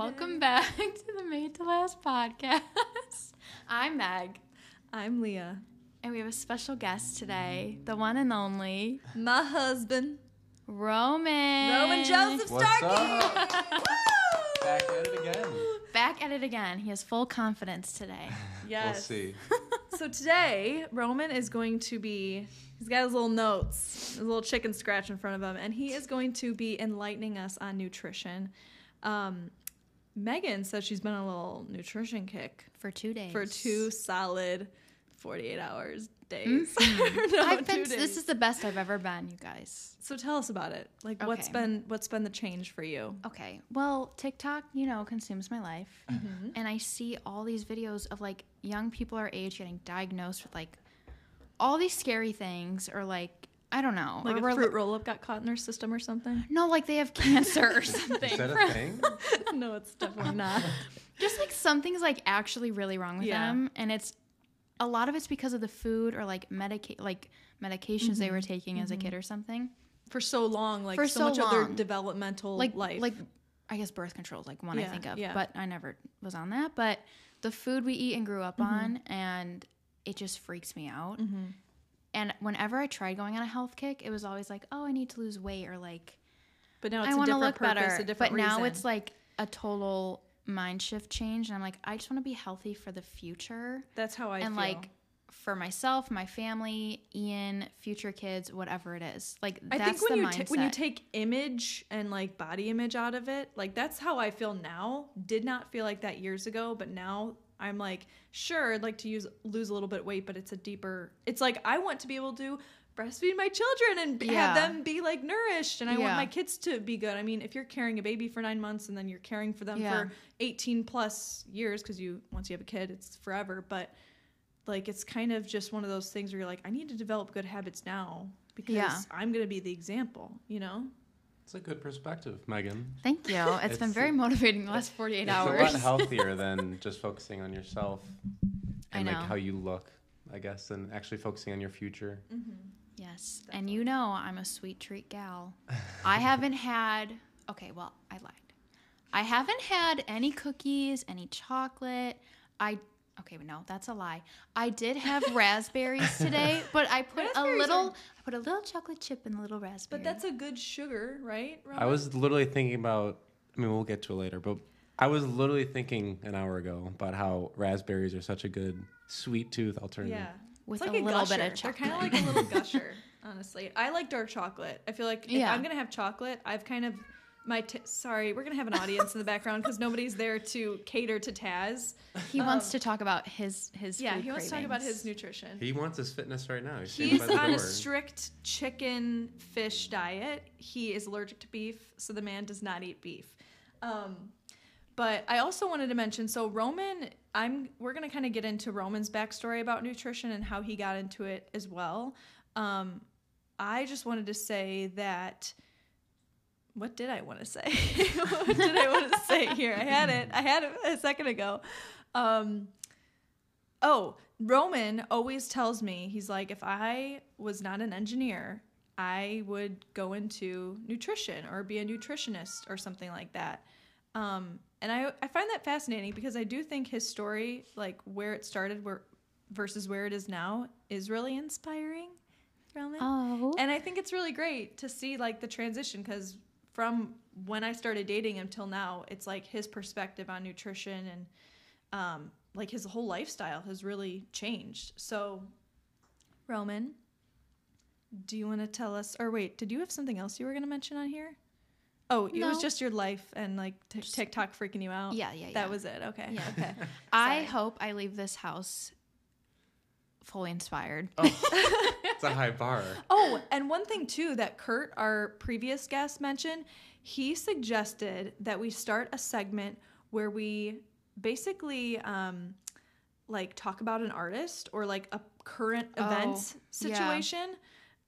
Happy Monday. Welcome back to the Made to Last podcast. I'm Meg, I'm Leah. and we have a special guest today, the one and only My husband, Roman. Roman Joseph What's Starkey. up? Back at it again. Back at it again. He has full confidence today. Yes. We'll see. So today, Roman is going to be, he's got his little notes, his little chicken scratch in front of him, and he is going to be enlightening us on nutrition. Um, Megan says she's been on a little nutrition kick For two days. for two solid 48 hours days. Mm-hmm. I've been, two this is the best I've ever been, you guys. So tell us about it. Like, what's been what's been the change for you? Okay. Well, TikTok, you know, consumes my life. Mm-hmm. And I see all these videos of like young people our age getting diagnosed with like all these scary things or like, I don't know. Like or a we're- fruit roll up got caught in their system or something? No, like they have cancer or something. Is that a thing? no, it's definitely not. Just like something's like actually really wrong with Yeah. them. And it's a lot of it's because of the food or like medica- like medications they were mm-hmm. taking as a kid mm-hmm. or something. For so long, like For so, so much of their developmental like life. like I guess birth control is like one I think of, yeah. but I never was on that. But the food we eat and grew up Mm-hmm. on, and it just freaks me out. Mm-hmm. And whenever I tried going on a health kick, it was always like, oh, I need to lose weight or like but now it's I a want to look purpose, better. a But different now it's like a total mind shift change, and I'm like, I just want to be healthy for the future that's how I and feel. like for myself, my family, Ian, future kids, whatever it is. Like I that's think when the you mindset. when you take image and like body image out of it, like that's how I feel now. Did not feel like that years ago, but now I'm like, sure, I'd like to use lose a little bit of weight, but it's a deeper. It's like I want to be able to breastfeed my children and b- have them be like nourished, and I want my kids to be good. I mean, if you're carrying a baby for nine months and then you're caring for them Yeah. for 18 plus years, because you once you have a kid, it's forever, but. Like it's kind of just one of those things where you're like, I need to develop good habits now because Yeah. I'm gonna be the example, you know? It's a good perspective, Megan. Thank you. It's been very motivating the last 48 It's hours. a lot healthier than just focusing on yourself I and know. like how you look, I guess, and actually focusing on your future. Mm-hmm. Yes. And you know I'm a sweet treat gal. I haven't had okay, well, I lied. I haven't had any cookies, any chocolate. I okay, no, that's a lie. I did have raspberries today, but I put a little are- I put a little chocolate chip in the little raspberry. But that's a good sugar, right? I was literally thinking about, I mean, we'll get to it later, but I was literally thinking an hour ago about how raspberries are such a good sweet tooth alternative. yeah. with it's a like a, little gusher. bit of chocolate. They're kind of like a little gusher, honestly. I like dark chocolate. I feel like if Yeah. I'm gonna have chocolate, I've kind of my t- sorry, we're gonna have an audience in the background because nobody's there to cater to Taz. he wants to talk about his his Yeah, food he wants to talk about his nutrition. He wants his fitness right now. He's, He's by the on a strict chicken fish diet. He is allergic to beef, so the man does not eat beef. Um, but I also wanted to mention so Roman, I'm we're gonna kind of get into Roman's backstory about nutrition and how he got into it as well. Um, I just wanted to say that. What did I want to say? what did I want to say here? I had it. I had it a second ago. Um, Oh, Roman always tells me, he's like, if I was not an engineer, I would go into nutrition or be a nutritionist or something like that. Um, and I, I find that fascinating because I do think his story, like where it started where, versus where it is now, is really inspiring. Roman. Oh. And I think it's really great to see like the transition because from when I started dating him till now, it's like his perspective on nutrition and um, like his whole lifestyle has really changed. So, Roman, do you want to tell us? Or wait, did you have something else you were going to mention on here? Oh, it was just your life and like t- TikTok freaking you out. Yeah, yeah, yeah. That was it. Okay. Yeah. Okay. I hope I leave this house fully inspired. Oh, it's a high bar. Oh, and one thing too that Kurt, our previous guest, mentioned, he suggested that we start a segment where we basically um, like talk about an artist or like a current Oh, event yeah. situation.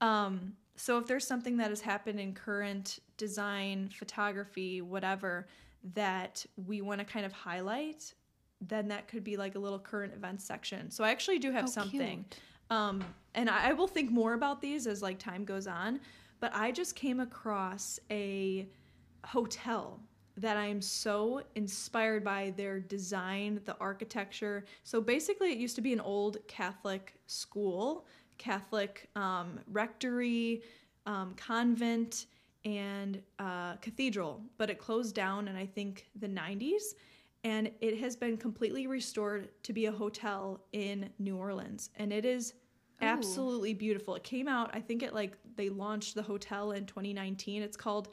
Um, so if there's something that has happened in current design, photography, whatever, that we want to kind of highlight, then that could be like a little current events section. So I actually do have Oh, something. Um, and I, I will think more about these as like time goes on. But I just came across a hotel that I am so inspired by their design, the architecture. So basically, it used to be an old Catholic school, Catholic um, rectory, um, convent, and uh, cathedral, but it closed down in I think the 90s. And it has been completely restored to be a hotel in New Orleans. And it is Ooh. absolutely beautiful. It came out, I think it like they launched the hotel in 2019. It's called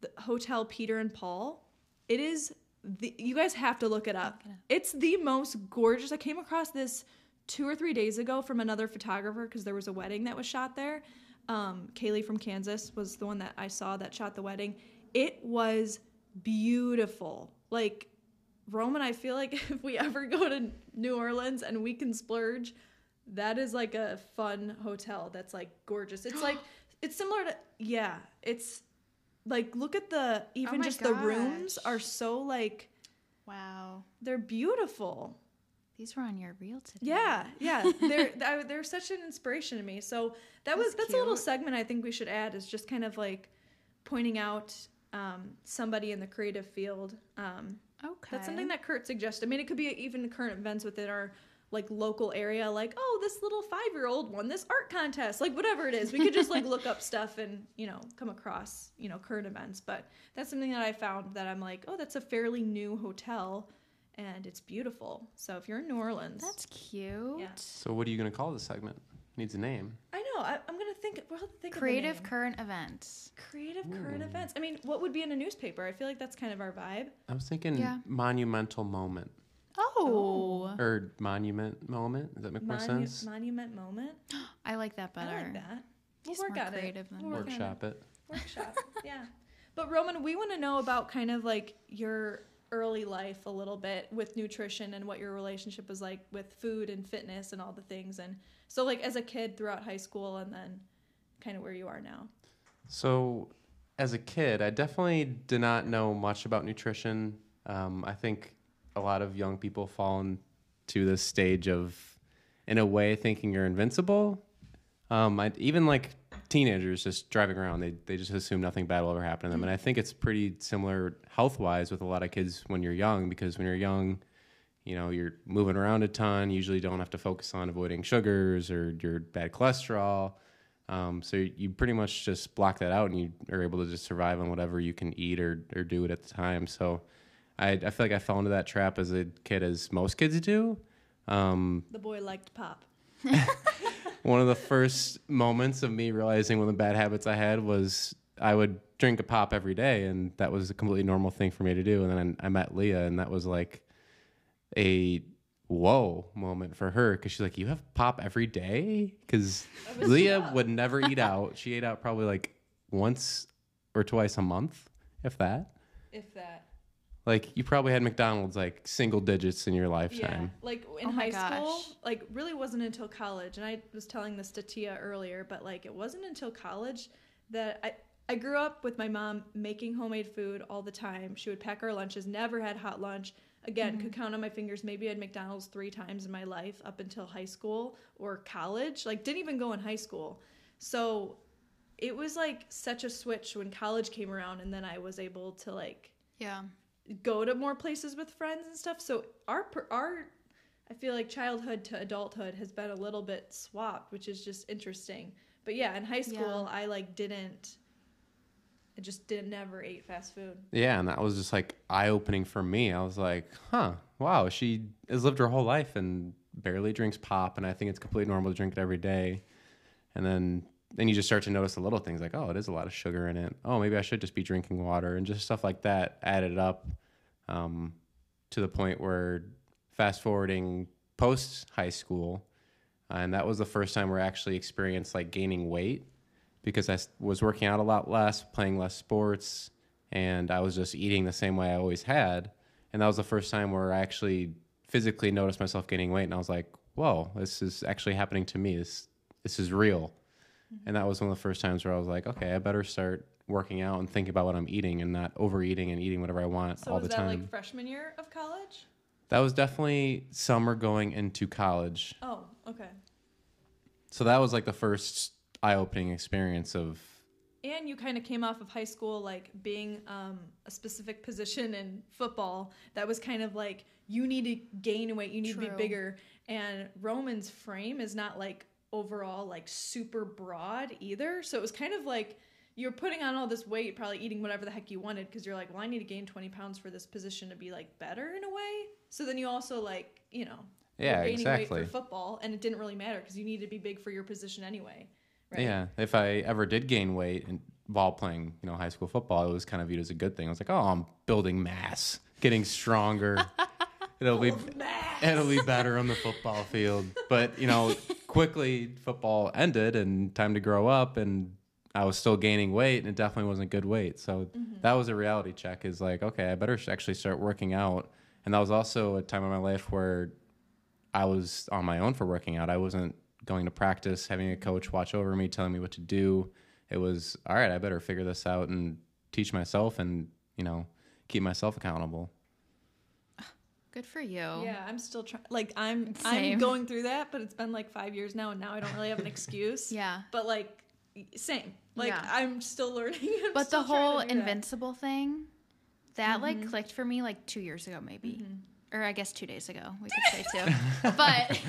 the Hotel Peter and Paul. It is the you guys have to look it up. Look it up. It's the most gorgeous. I came across this two or three days ago from another photographer because there was a wedding that was shot there. Um, Kaylee from Kansas was the one that I saw that shot the wedding. It was beautiful. Like Roman, I feel like if we ever go to New Orleans and we can splurge, that is like a fun hotel that's like gorgeous. It's like it's similar to yeah, it's like look at the even my just the rooms are so like Wow. they're beautiful. These were on your reel today. Yeah, yeah, they're they're such an inspiration to me. So that was That's that's a little segment I think we should add is just kind of like pointing out um, somebody in the creative field. Um, Okay. that's something that Kurt suggested. I mean, it could be even current events within our like local area, like oh, this little five year old won this art contest, like whatever it is. We could just like look up stuff and you know come across you know current events. But that's something that I found that I'm like, oh, that's a fairly new hotel, and it's beautiful. So if you're in New Orleans, That's cute. Yeah. So what are you gonna call this segment? Needs a name. I know. I, I'm gonna think. We'll have to think Creative of current events. creative current events. I mean, what would be in a newspaper? I feel like that's kind of our vibe. I was thinking Yeah. monumental moment Oh, oh. or monument moment. Does that make more sense? monument moment. I like that better. I like that. We'll He's work more on creative it. than We'll work on Workshop it. Workshop. yeah. But Roman, we want to know about kind of like your early life a little bit with nutrition and what your relationship was like with food and fitness and all the things. And so, like, as a kid throughout high school and then kind of where you are now. So, as a kid, I definitely did not know much about nutrition. Um, I think a lot of young people fall into this stage of, in a way, thinking you're invincible. Um, I, even like teenagers just driving around, they, they just assume nothing bad will ever happen to them. And I think it's pretty similar health wise with a lot of kids when you're young, because when you're young, you know, you're moving around a ton, usually don't have to focus on avoiding sugars or your bad cholesterol. Um, so you pretty much just block that out and you are able to just survive on whatever you can eat or, or do it at the time. So I, I feel like I fell into that trap as a kid, as most kids do. Um, The boy liked pop. one of the first moments of me realizing one of the bad habits I had was I would drink a pop every day, and that was a completely normal thing for me to do. And then I, I met Leah, and that was like a whoa moment for her because she's like, "You have pop every day?" Because Leah tough. would never eat out. She ate out probably like once or twice a month, if that. If that. Like you probably had McDonald's like single digits in your lifetime. Yeah, like in Oh high school, like really wasn't until college, and I was telling this to Tia earlier, but like it wasn't until college that I I grew up with my mom making homemade food all the time. She would pack our lunches, never had hot lunch. Again, mm-hmm. could count on my fingers. Maybe I had McDonald's three times in my life up until high school or college. Like didn't even go in high school, so it was like such a switch when college came around, and then I was able to like Yeah. go to more places with friends and stuff. So our our I feel like childhood to adulthood has been a little bit swapped, which is just interesting. But yeah, in high school I like didn't just didn't never ate fast food. Yeah, and that was just like eye opening for me. I was like, huh, wow, she has lived her whole life and barely drinks pop, and I think it's completely normal to drink it every day. And then then you just start to notice the little things like, oh, it is a lot of sugar in it. Oh, maybe I should just be drinking water, and just stuff like that added up um, to the point where fast forwarding post high school, and that was the first time I actually experienced like gaining weight because I was working out a lot less, playing less sports, and I was just eating the same way I always had. And that was the first time where I actually physically noticed myself gaining weight, and I was like, "Whoa, this is actually happening to me. This this is real." Mm-hmm. And that was one of the first times where I was like, "Okay, I better start working out and think about what I'm eating and not overeating and eating whatever I want So all was the that time." like freshman year of college? that was definitely summer going into college. Oh, okay. So that was like the first eye-opening experience of and you kind of came off of high school like being um, a specific position in football that was kind of like you need to gain weight, you need to be bigger. And Roman's frame is not like overall like super broad either. So it was kind of like you're putting on all this weight, probably eating whatever the heck you wanted because you're like, well, I need to gain 20 pounds for this position to be like better in a way. So then you also like, you know, Yeah, gaining exactly. weight for football, and it didn't really matter because you need to be big for your position anyway. Right? Yeah, if I ever did gain weight and while playing, you know, high school football, it was kind of viewed as a good thing. I was like, oh, I'm building mass, getting stronger. it'll be it'll be better on the football field. But you know, quickly football ended and time to grow up, and I was still gaining weight, and it definitely wasn't good weight. So mm-hmm. that was a reality check. Is like, okay, I better actually start working out. And that was also a time in my life where I was on my own for working out. I wasn't going to practice, having a coach watch over me, telling me what to do. It was all right. I better figure this out and teach myself, and you know, keep myself accountable. Good for you. Yeah, I'm still trying. Like I'm, Same. I'm going through that, but it's been like five years now, and now I don't really have an excuse. Yeah. But like, same. Like Yeah. I'm still learning. I'm But still the whole do that. invincible thing, that like mm-hmm. clicked for me like two years ago, maybe, mm-hmm. or I guess two days ago. We could say two. but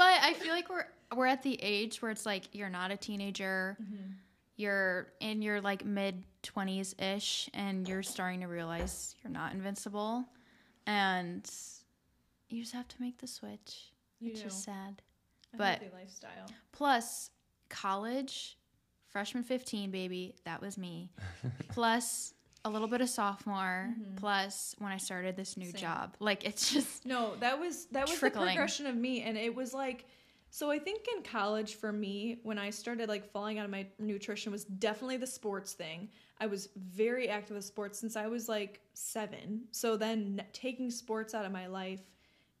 but I feel like we're we're at the age where it's like you're not a teenager, mm-hmm. you're in your like mid twenties ish, and you're starting to realize you're not invincible, and you just have to make the switch, You which do. is sad. A but- lifestyle. Plus, college, freshman 15, baby, that was me. plus, a little bit of sophomore. Plus, when I started this new Mm-hmm. Same. job. Like, it's just, No, that was that was Trickling. the progression of me, and it was like. So I think in college for me, when I started like falling out of my nutrition, was definitely the sports thing. I was very active with sports since I was like seven. So then taking sports out of my life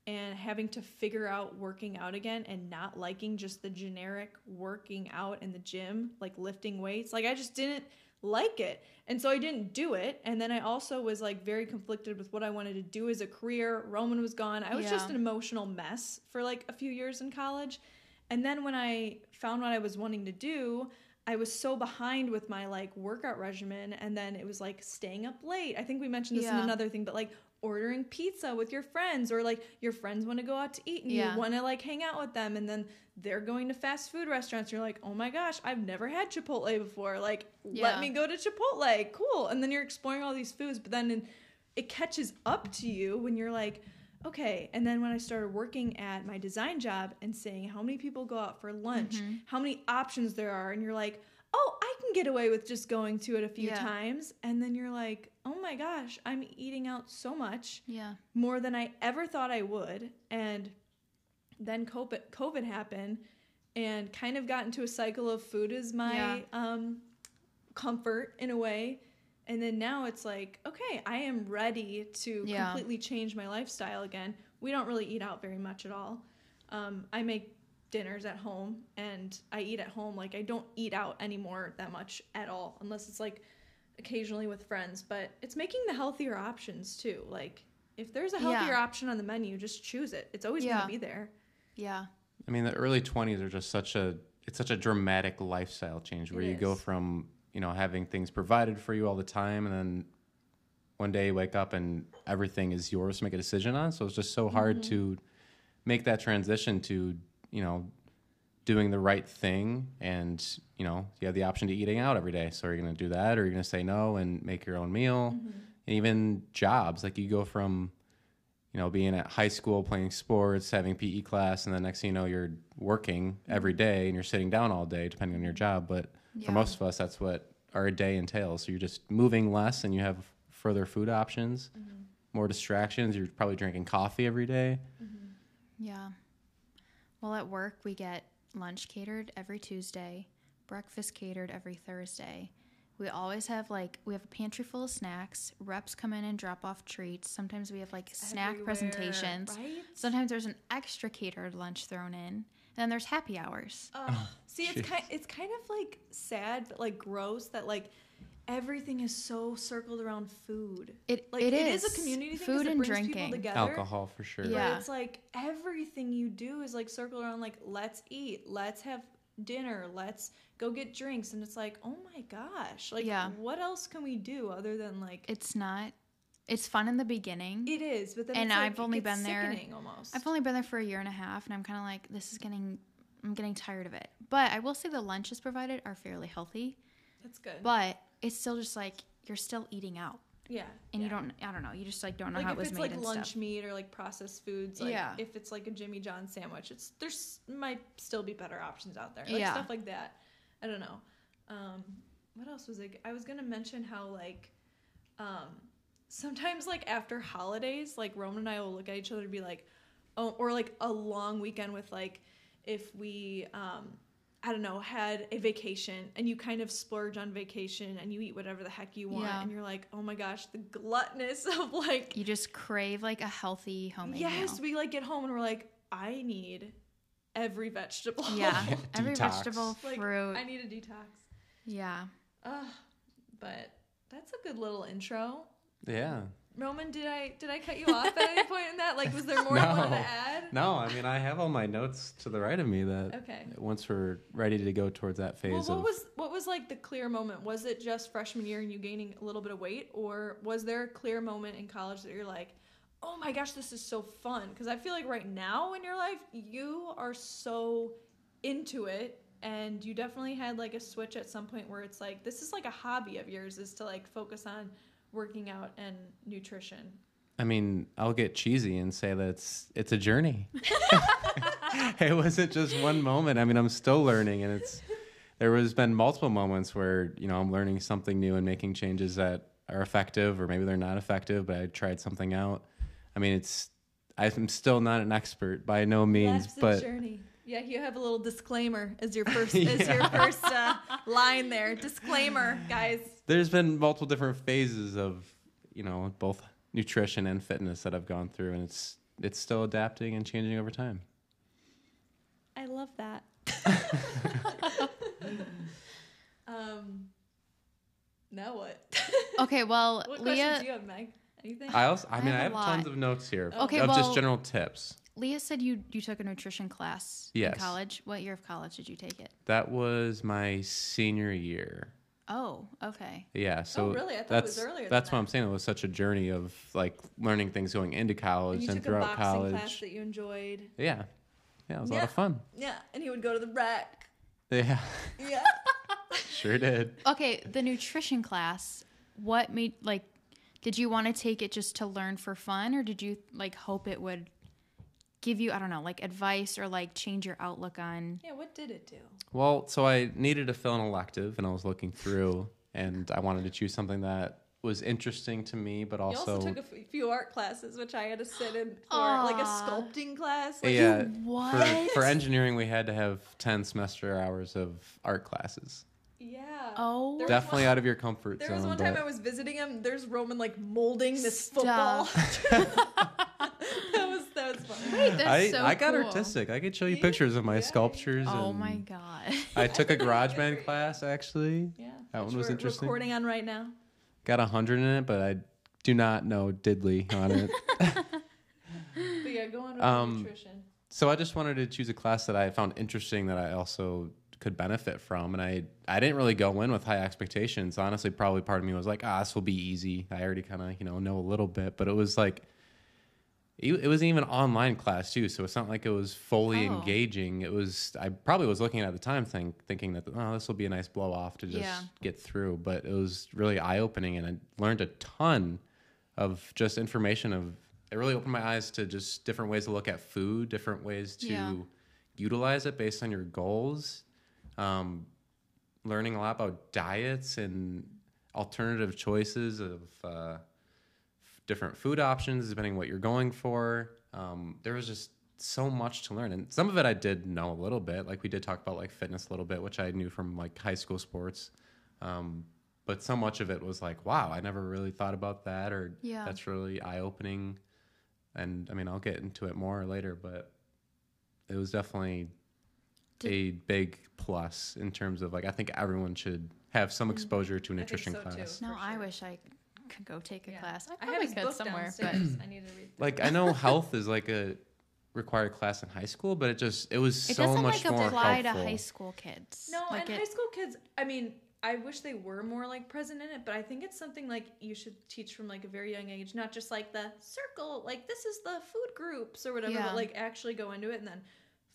and having to figure out working out again and not liking just the generic working out in the gym, like lifting weights. Like I just didn't like it. And so I didn't do it. And then I also was like very conflicted with what I wanted to do as a career. Roman was gone. I was just an emotional mess for like a few years in college. And then when I found what I was wanting to do, I was so behind with my like workout regimen and then it was like staying up late. I think we mentioned this in another thing, but like ordering pizza with your friends or like your friends want to go out to eat and Yeah. you want to like hang out with them and then they're going to fast food restaurants. You're like, "Oh my gosh, I've never had Chipotle before. Like, Yeah. let me go to Chipotle. Cool." And then you're exploring all these foods, but then it catches up to you when you're like, okay. And then when I started working at my design job and seeing how many people go out for lunch, Mm-hmm. how many options there are, and you're like, oh, I can get away with just going to it a few Yeah. times. And then you're like, oh my gosh, I'm eating out so much yeah. more than I ever thought I would. And then COVID, COVID happened and kind of got into a cycle of food is my Yeah. um, comfort in a way. And then now it's like, okay, I am ready to Yeah. completely change my lifestyle again. We don't really eat out very much at all. Um, I make dinners at home and I eat at home. Like, I don't eat out anymore that much at all, unless it's like occasionally with friends. But it's making the healthier options too. Like, if there's a Yeah. healthier option on the menu, just choose it. It's always Yeah. going to be there. Yeah. I mean, the early 20s are just such a it's such a dramatic lifestyle change where It you go from, you know, having things provided for you all the time and then one day you wake up and everything is yours to make a decision on. So it's just so hard Mm-hmm. to make that transition to, you know, doing the right thing and, you know, you have the option to eating out every day. So are you going to do that or are you going to say no and make your own meal? Mm-hmm. And even jobs, like you go from you know, being at high school playing sports, having PE class, and then next thing you know, you're working mm-hmm. every day and you're sitting down all day, depending on your job. But Yeah. for most of us, that's what our day entails. So you're just moving less and you have further food options, mm-hmm. more distractions. You're probably drinking coffee every day. Mm-hmm. Yeah. Well, at work, we get lunch catered every Tuesday, breakfast catered every Thursday. We always have like, we have a pantry full of snacks. Reps come in and drop off treats. Sometimes we have like snack Everywhere, presentations. right? Sometimes there's an extra catered lunch thrown in. And then there's happy hours. Ugh. see, it's kind it's kind of like sad, but like gross that like everything is so circled around food. It, Like it it is is. a community thing 'cause Food it and brings drinking. people together. Alcohol for sure. But Yeah. it's like everything you do is like circled around like let's eat, let's have dinner. Let's go get drinks. And it's like, oh my gosh, like, Yeah. what else can we do other than like It's not. It's fun in the beginning. it is? But then And it's like, I've it only been there- Almost. I've only been there for a year and a half, and I'm kind of like, this is getting. I'm getting tired of it. But I will say the lunches provided are fairly healthy. That's good. But it's still just like you're still eating out, yeah. and you don't. I don't know. You just like don't know like how if it was it's made like and lunch stuff. meat or like processed foods like Yeah. if it's like a jimmy john sandwich it's there's might still be better options out there like Yeah. stuff like that i don't know um what else was like i was gonna mention how like um sometimes like after holidays like roman and i will look at each other and be like oh or like a long weekend with like if we um I don't know, had a vacation and you kind of splurge on vacation and you eat whatever the heck you want Yeah. and you're like, oh my gosh, the gluttonous of like You just crave like a healthy homemade yes, meal. we like get home and we're like, I need every vegetable. Yeah, every Detox. vegetable, like fruit. I need a detox. yeah. Ugh, but that's a good little intro. Yeah. Roman, did I did I cut you off at any point in that? Like, was there more you wanted to add? No, I mean I have all my notes to the right of me that Okay. once we're ready to go towards that phase Well, what of was what was like the clear moment? Was it just freshman year and you gaining a little bit of weight, or was there a clear moment in college that you're like, oh my gosh, this is so fun? Because I feel like right now in your life you are so into it, and you definitely had like a switch at some point where it's like this is like a hobby of yours is to like focus on working out and nutrition. I mean, I'll get cheesy and say that it's it's a journey. it wasn't just one moment. I mean, I'm still learning, and it's there was been multiple moments where you know I'm learning something new and making changes that are effective, or maybe they're not effective, but I tried something out. I mean, it's I'm still not an expert by no means, but journey. Yeah, you have a little disclaimer as your first as your first uh, line there. Disclaimer, guys. there's been multiple different phases of you know both nutrition and fitness that I've gone through, and it's it's still adapting and changing over time. I love that. um, now what? Okay, well, what questions Leah do you have, Meg? Anything? I also, I I mean, have I a have tons of notes here Okay, of well- just general tips. Leah said you you took a nutrition class Yes. in college. What year of college did you take it? That was my senior year. Oh, okay. Yeah, oh, so Oh, really? I thought it that's was earlier than that's what that. I'm saying. It was such a journey of like learning things going into and college you and, took a throughout boxing college. class that you enjoyed. Yeah, yeah, it was a lot of fun. Yeah, and he would go to the rack. Yeah, Yeah. sure did. Okay, the nutrition class. What made like? Did you want to take it just to learn for fun, or did you like hope it would give you I don't know like advice or like change your outlook on? yeah. What did it do? Well, so I needed to fill an elective, and I was looking through, and I wanted to choose something that was interesting to me, but You also, also took a f- few art classes, which I had to sit in for, like a sculpting class. Like, yeah. What? For, for engineering, we had to have ten semester hours of art classes. Yeah. Oh. There Definitely one- out of your comfort There zone. There was one time I was visiting him. There's Roman like molding this Stop. football. that was that was fun. Wait, that's I, so I got cool. artistic. I could show you pictures of my Yeah. sculptures. Oh and my god. I took a GarageBand class actually. Yeah, That which one was we're interesting. Recording on right now. Got a hundred in it, but I do not know diddly on it. But yeah, go on with Um, nutrition. so I just wanted to choose a class that I found interesting that I also could benefit from, and I I didn't really go in with high expectations. Honestly, probably part of me was like, ah, this will be easy. I already kind of you know know a little bit, but it was like. It was even online class too, so it's not like it was fully Oh. engaging. It was I probably was looking at the time, think, thinking that oh this will be a nice blow off to just Yeah. get through, but it was really eye opening, and I learned a ton of just information. Of it really opened my eyes to just different ways to look at food, different ways to Yeah. utilize it based on your goals. Um, learning a lot about diets and alternative choices of uh, different food options depending what you're going for. Um, there was just so much to learn, and some of it I did know a little bit. Like we did talk about like fitness a little bit, which I knew from like high school sports. Um, but so much of it was like, wow, I never really thought about that, or Yeah. that's really eye opening. And I mean, I'll get into it more later, but it was definitely Did- a big plus in terms of like I think everyone should have some exposure to a Mm. I think nutrition so, too. class. No, For I wish I could go take a Yeah. class. I I have probably his could book somewhere, but. I need to read. Like I know health is like a required class in high school, but it just it was It so doesn't much like more apply helpful. to high school kids. No, like and it, high school kids, I mean, I wish they were more like present in it, but I think it's something like you should teach from like a very young age, not just like the circle, like this is the food groups or whatever, Yeah. but like actually go into it and then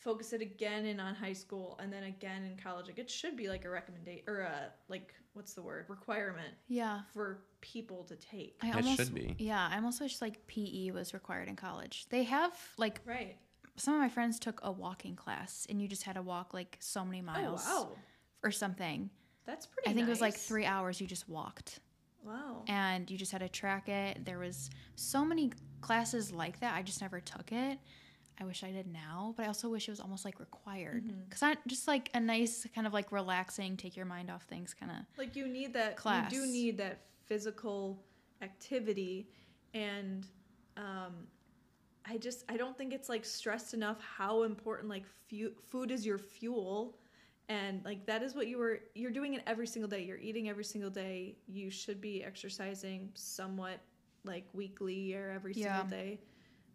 focus it again in on high school and then again in college. Like it should be like a recommendation or a like what's the word requirement yeah. for people to take. I It should be. Yeah, I almost wish like PE was required in college. They have like Right. some of my friends took a walking class, and you just had to walk like so many oh, miles Oh wow, or something. that's pretty. I think it was like three hours. You just walked, Wow. and you just had to track it. There was so many classes like that. I just never took it. I wish I did now, but I also wish it was almost like required Mm-hmm. because I just like a nice kind of like relaxing, take your mind off things kind of. like you need that Class. you do need that physical activity and um i just i don't think it's like stressed enough how important like fu- food is your fuel and like that is what you were you're doing it every single day you're eating every single day you should be exercising somewhat like weekly or every Yeah. single day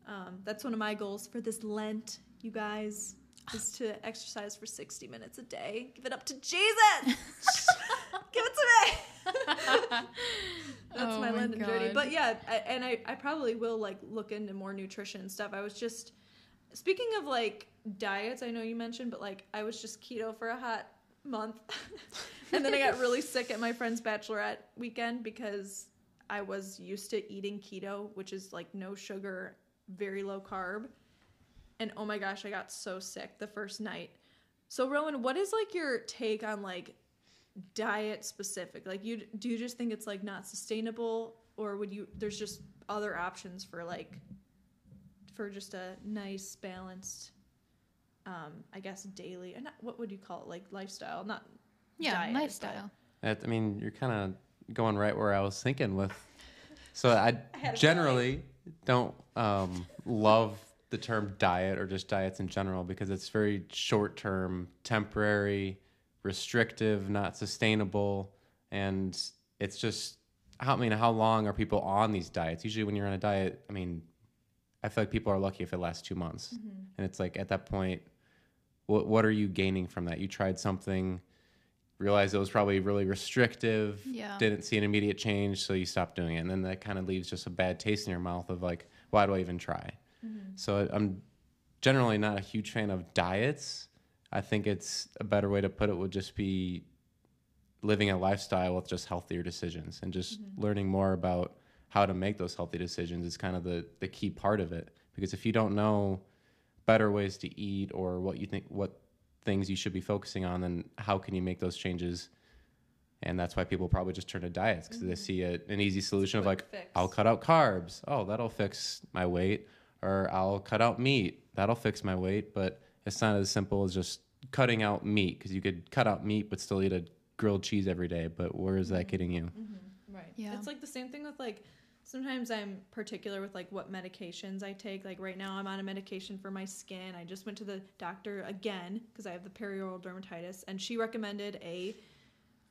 um, that's one of my goals for this lent you guys is to exercise for 60 minutes a day. Give it up to jesus! Give it to me! That's Oh my my Lenten journey. God. but yeah I, and I, I probably will like look into more nutrition stuff. I was just speaking of like diets i know you mentioned but like i was just keto for a hot month. And then i got really sick at my friend's bachelorette weekend because i was used to eating keto which is like no sugar very low carb. And oh my gosh i got so sick the first night. So Roman what is like your take on like diet specific? Like you do you just think it's like not sustainable? Or would you there's just other options for like for just a nice balanced um i guess daily and not, what would you call it? Like lifestyle not Yeah, diet, lifestyle. That- I mean, you're kind of going right where I was thinking with. So I had a generally don't um, love the term diet or just diets in general because it's very short term, temporary, restrictive, not sustainable, and it's just. How, I mean, how long are people on these diets? Usually, when you're on a diet, I mean, I feel like people are lucky if it lasts two months, and it's like at that point, what what are you gaining from that? You tried something, realized it was probably really restrictive, Yeah. didn't see an immediate change, so you stopped doing it, and then that kind of leaves just a bad taste in your mouth of like, why do I even try? Mm-hmm. So I- I'm generally not a huge fan of diets. I think it's a better way to put it would just be living a lifestyle with just healthier decisions and just mm-hmm. learning more about how to make those healthy decisions is kind of the, the key part of it. Because if you don't know better ways to eat or what you think what things you should be focusing on, then how can you make those changes? And that's why people probably just turn to diets because they mm-hmm. see a, an easy solution of like, fix. I'll cut out carbs. Oh, that'll fix my weight. Or I'll cut out meat. That'll fix my weight. But it's not as simple as just cutting out meat because you could cut out meat but still eat a grilled cheese every day. But where is that mm-hmm. getting you? Mm-hmm. Right. Yeah. It's like the same thing with like sometimes I'm particular with like what medications I take. Like right now I'm on a medication for my skin. I just went to the doctor again because I have the perioral dermatitis and she recommended a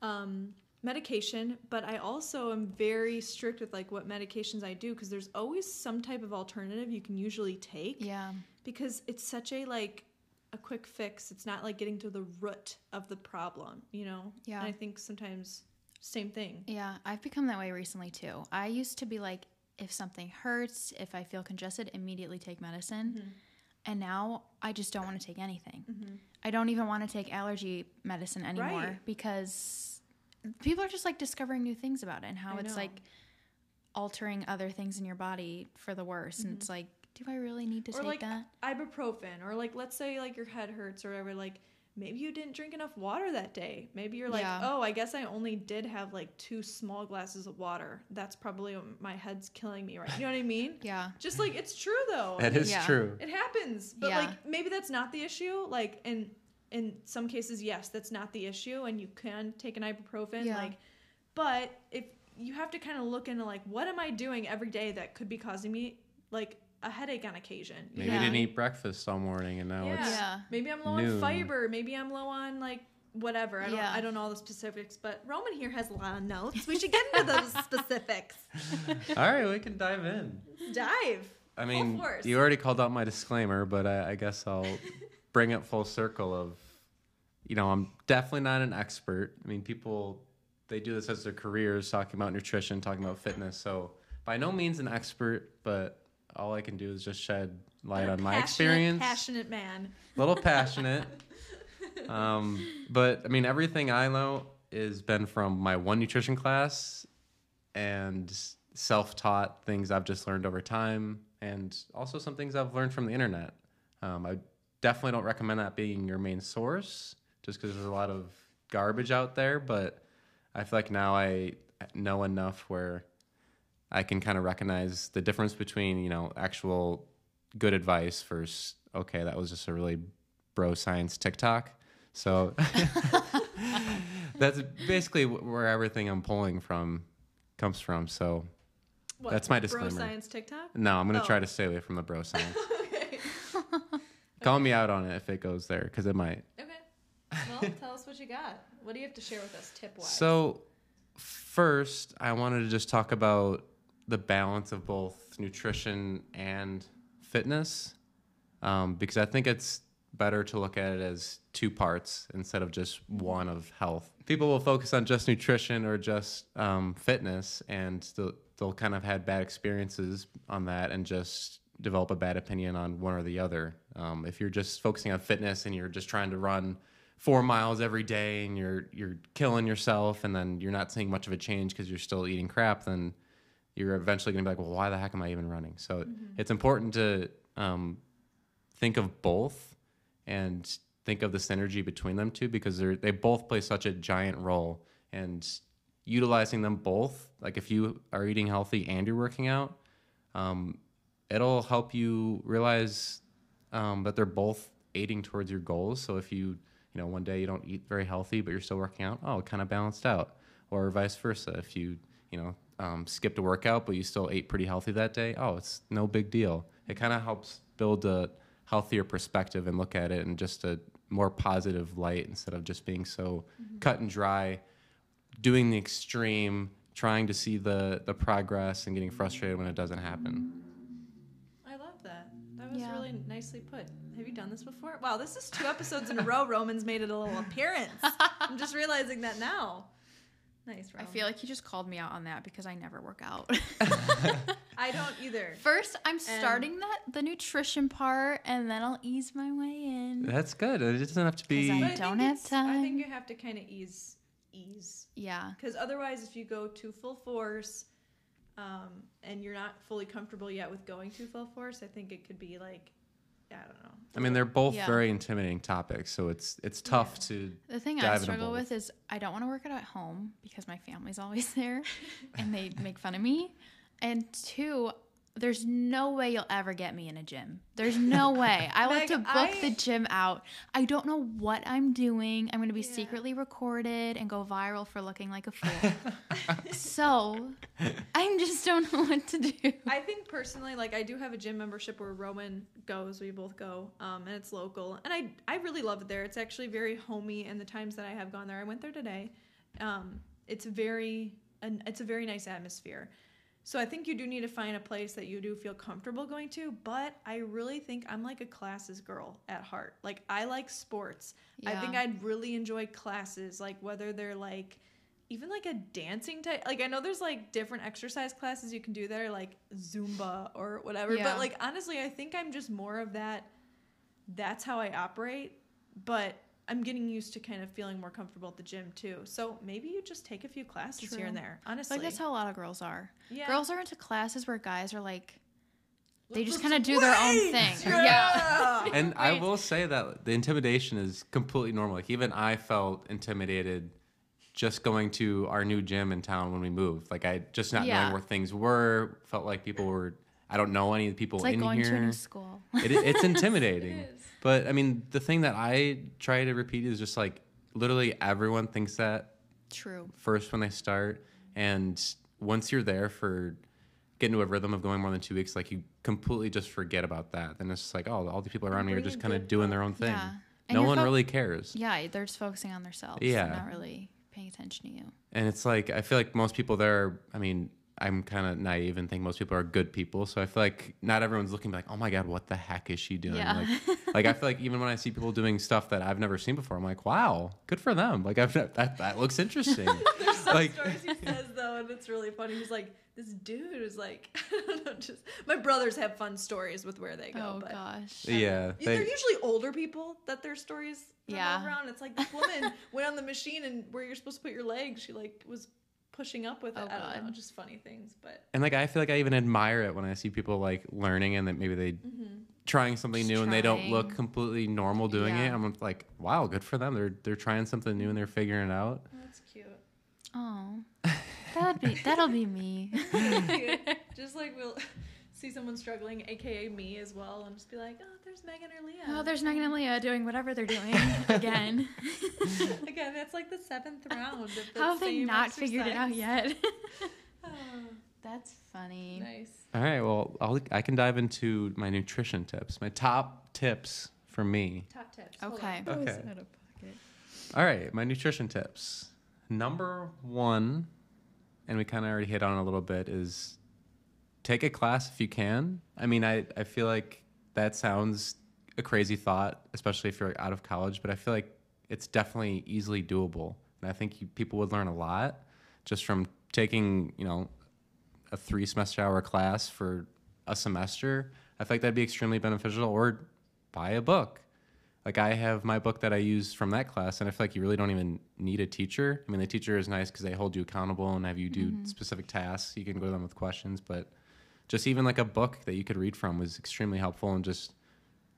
um medication, but I also am very strict with like what medications I do because there's always some type of alternative you can usually take Yeah. because it's such a like a quick fix. It's not like getting to the root of the problem, you know? Yeah. And I think sometimes same thing. Yeah, I've become that way recently too. I used to be like, if something hurts, if I feel congested, immediately take medicine. Mm-hmm. And now I just don't want to take anything. Mm-hmm. I don't even want to take allergy medicine anymore Right. because people are just like discovering new things about it and how I it's know. like altering other things in your body for the worse. And mm-hmm. it's like, do I really need to or take like that? ibuprofen or like let's say like your head hurts or whatever like maybe you didn't drink enough water that day maybe you're like Yeah. oh i guess i only did have like two small glasses of water that's probably what my head's killing me right you know what i mean Yeah. just like it's true though That is Yeah. true. it happens but Yeah. like maybe that's not the issue like in in some cases yes that's not the issue and you can take an ibuprofen Yeah. like but if you have to kind of look into like what am i doing every day that could be causing me like a headache on occasion Maybe Yeah. didn't eat breakfast all morning and now Yeah. it's Yeah. maybe i'm low noon. on fiber maybe i'm low on like whatever i don't Yeah. i don't know all the specifics but roman here has a lot of notes we should get into those specifics all right. We can dive in. dive I mean, you already called out my disclaimer, but I, I guess I'll bring it full circle of, you know, I'm definitely not an expert. I mean, people, they do this as their careers, talking about nutrition, talking about fitness. So by no means an expert, but all I can do is just shed light on my experience. Passionate man. A little passionate. um, but I mean, everything I know has been from my one nutrition class and self taught things I've just learned over time, and also some things I've learned from the internet. Um, I definitely don't recommend that being your main source just because there's a lot of garbage out there, but I feel like now I know enough where I can kind of recognize the difference between, you know, actual good advice versus, okay, that was just a really bro science TikTok. So that's basically where everything I'm pulling from comes from. So What, That's my disclaimer. Bro science TikTok? no, I'm going to Oh. try to stay away from the bro science. okay. Call me out on it if it goes there because it might. Okay. Well, tell us what you got. What do you have to share with us tip wise? So, first, I wanted to just talk about the balance of both nutrition and fitness um, because I think it's better to look at it as two parts instead of just one of health. People will focus on just nutrition or just um, fitness, and they'll, they'll kind of had bad experiences on that and just develop a bad opinion on one or the other. Um, if you're just focusing on fitness and you're just trying to run four miles every day and you're you're killing yourself, and then you're not seeing much of a change because you're still eating crap, then you're eventually going to be like, well, why the heck am I even running? So it's important to um, think of both and think of the synergy between them two because they're they both play such a giant role and utilizing them both like if you are eating healthy and you're working out um, it'll help you realize um, that they're both aiding towards your goals. So if you you know one day you don't eat very healthy but you're still working out oh it kind of balanced out or vice versa. If you you know um, skipped a workout but you still ate pretty healthy that day oh it's no big deal it kind of helps build a healthier perspective and look at it in just a more positive light instead of just being so cut and dry doing the extreme trying to see the the progress and getting frustrated when it doesn't happen I love that. That was Yeah. really nicely put. Have you done this before? Wow, this is two episodes in a row. Roman's made it a little appearance. I'm just realizing that now. Nice, I feel like he just called me out on that because I never work out. I don't either. First, I'm starting that the nutrition part, and then I'll ease my way in. that's good it doesn't have to be. I think don't have it's- I think you have to kind of ease, ease, Yeah, because otherwise, if you go to full force, um, and you're not fully comfortable yet with going to full force, I think it could be like, I don't know. i mean they're both Yeah. very intimidating topics so it's it's tough to the thing Dive I struggle with is I don't want to work out at home because my family's always there, and they make fun of me. And two, there's no way you'll ever get me in a gym. There's no way. I like Meg, to book I- the gym out. I don't know what I'm doing. I'm going to be Yeah. secretly recorded and go viral for looking like a fool. so I just don't know what to do. I think personally, like I do have a gym membership where Roman goes. We both go, um, and it's local, and I I really love it there. It's actually very homey. And the times that I have gone there, I went there today. Um, it's very an, it's a very nice atmosphere. So I think you do need to find a place that you do feel comfortable going to. But I really think I'm like a classes girl at heart. Like I like sports. I think I'd really enjoy classes, like whether they're like even like a dancing type like i know there's like different exercise classes you can do that are like zumba or whatever Yeah. but like honestly i think i'm just more of that that's how i operate but i'm getting used to kind of feeling more comfortable at the gym too so maybe you just take a few classes here and there honestly Like that's how a lot of girls are. yeah. Girls are into classes where guys are like they just kind of do their own thing. yeah. and I will say that the intimidation is completely normal. Like even I felt intimidated just going to our new gym in town when we moved. Like I just not Yeah. knowing where things were, felt like people were. I don't know any of the people It's like in going here. to a new school. It, it's intimidating. It is. But I mean, the thing that I try to repeat is just like literally everyone thinks that True. first when they start, and once you're there for get into a rhythm of going more than two weeks, like you completely just forget about that. Then it's just like, oh, all the people around me are just kind of doing their own thing. Yeah. No one fo- really cares. Yeah, they're just focusing on themselves. Yeah. Yeah. Not really paying attention to you. And it's like I feel like most people there. I mean, I'm kind of naive and think most people are good people. So I feel like not everyone's looking like, oh my god, what the heck is she doing? Yeah. Like, like I feel like even when I see people doing stuff that I've never seen before, I'm like, wow, good for them. Like I've that that looks interesting. There's some Like- stories he says though, and it's really funny. He's like, this dude is like, I don't know, just my brothers have fun stories with where they go. Oh but gosh. yeah, they're usually older people that their stories Yeah. around. It's like this woman went on the machine and where you're supposed to put your legs, she like was pushing up with it. Oh, I don't know, just funny things. But and like I feel like I even admire it when I see people like learning and that maybe they mm-hmm. trying something Just new and they don't look completely normal doing it. I'm like, wow, good for them. They're they're trying something new and they're figuring it out. oh, that's cute. Oh, that'd be that'll be me. just like we'll see someone struggling, aka me as well, and just be like, oh, there's Meghan or Leah. Oh, there's Meghan and Leah doing whatever they're doing again. Again, that's like the seventh round. Of the How have they same not figured it out yet? Oh, That's funny. nice. All right, well, I'll, I can dive into my nutrition tips. My top tips for me. Top tips. Hold Okay. on. Okay. out. All right, my nutrition tips. Number one, and we kind of already hit on a little bit, is take a class if you can. I mean, I, I feel like that sounds a crazy thought, especially if you're out of college, but I feel like it's definitely easily doable. And I think you, people would learn a lot just from taking, you know, a three semester hour class for a semester. I feel like that'd be extremely beneficial or buy a book. Like I have my book that I use from that class, and I feel like you really don't even need a teacher. I mean, the teacher is nice because they hold you accountable and have you do mm-hmm. specific tasks. You can go to them with questions, but just even like a book that you could read from was extremely helpful in just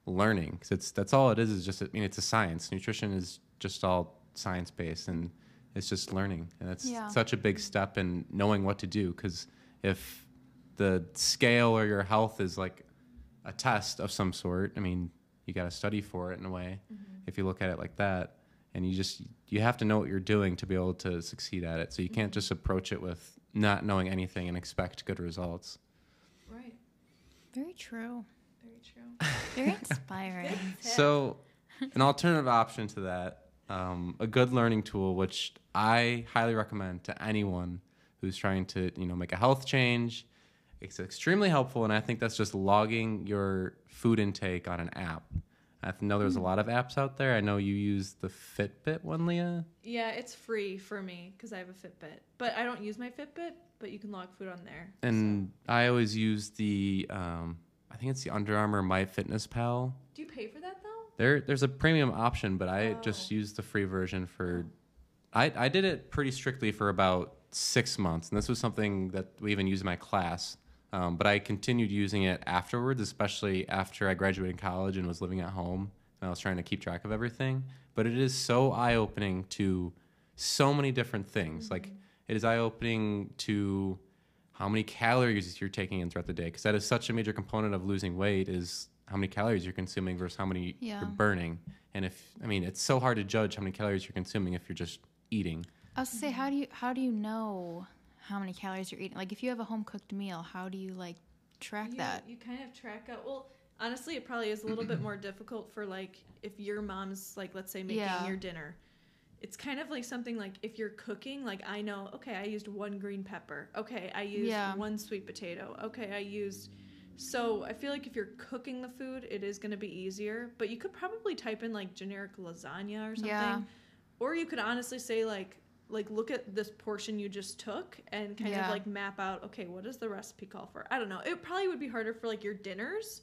learning. Because it's that's all it is. Is just I mean, it's a science. Nutrition is just all science based, and it's just learning, and it's Yeah. such a big step in knowing what to do. Because if the scale or your health is like a test of some sort. I mean, you got to study for it in a way. Mm-hmm. If you look at it like that, and you just you have to know what you're doing to be able to succeed at it. So you can't mm-hmm. just approach it with not knowing anything and expect good results. Right. Very true. Very true. Very inspiring. So, an alternative option to that, um, a good learning tool, which I highly recommend to anyone who's trying to, you know, make a health change. It's extremely helpful, and I think that's just logging your food intake on an app. I know there's a lot of apps out there. I know you use the Fitbit one, Leah. Yeah, it's free for me because I have a Fitbit, but I don't use my Fitbit. But you can log food on there. And I always use the, um, I think it's the Under Armour My Fitness Pal. Do you pay for that though? There, there's a premium option, but I just Oh. used the free version for. I, I did it pretty strictly for about six months, and this was something that we even used in my class. Um, but I continued using it afterwards, especially after I graduated college and was living at home, and I was trying to keep track of everything. But it is so eye opening to so many different things. Like it is eye opening to how many calories you're taking in throughout the day, because that is such a major component of losing weight. Is how many calories you're consuming versus how many Yeah. you're burning. And if I mean, it's so hard to judge how many calories you're consuming if you're just eating. I was gonna say, how do you how do you know how many calories you're eating? Like, if you have a home cooked meal, how do you like track you, that? You kind of track out. Well, honestly, it probably is a little bit more difficult for like if your mom's like, let's say, making Yeah. your dinner. It's kind of like something like if you're cooking, like I know, okay, I used one green pepper. Okay, I used Yeah. one sweet potato. Okay, I used. So I feel like if you're cooking the food, it is going to be easier. But you could probably type in like generic lasagna or something, Yeah. or you could honestly say like like look at this portion you just took and kind Yeah. of like map out okay what does the recipe call for i don't know it probably would be harder for like your dinners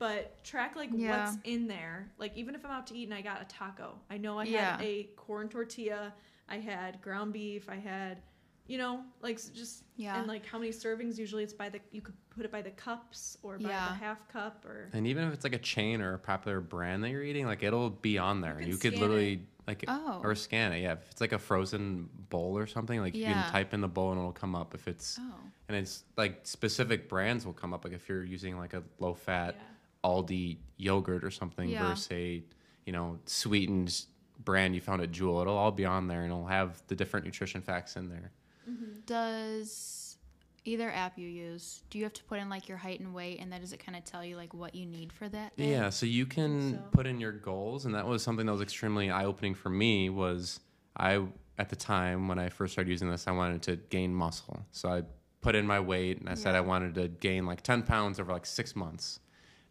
but track like Yeah. what's in there like even if i'm out to eat and i got a taco i know i Yeah. had a corn tortilla i had ground beef i had you know like just Yeah. and like how many servings usually it's by the you could put it by the cups or by Yeah. the half cup or And even if it's like a chain or a popular brand that you're eating, like it'll be on there. can You, could scan literally like Oh. or scan it. Yeah, if it's like a frozen bowl or something, like you can type in the bowl and it'll come up. If it's Oh, and it's like specific brands will come up. Like if you're using like a low fat Yeah. Aldi yogurt or something Yeah. versus a you know sweetened brand you found at Jewel, it'll all be on there and it'll have the different nutrition facts in there. Mm-hmm. does either app you use? Do you have to put in like your height and weight, and then does it kind of tell you like what you need for that? Day? Yeah, so you can so. put in your goals, and that was something that was extremely eye opening for me. Was I at the time when I first started using this, I wanted to gain muscle, so I put in my weight and I said I wanted to gain like 10 pounds over like six months.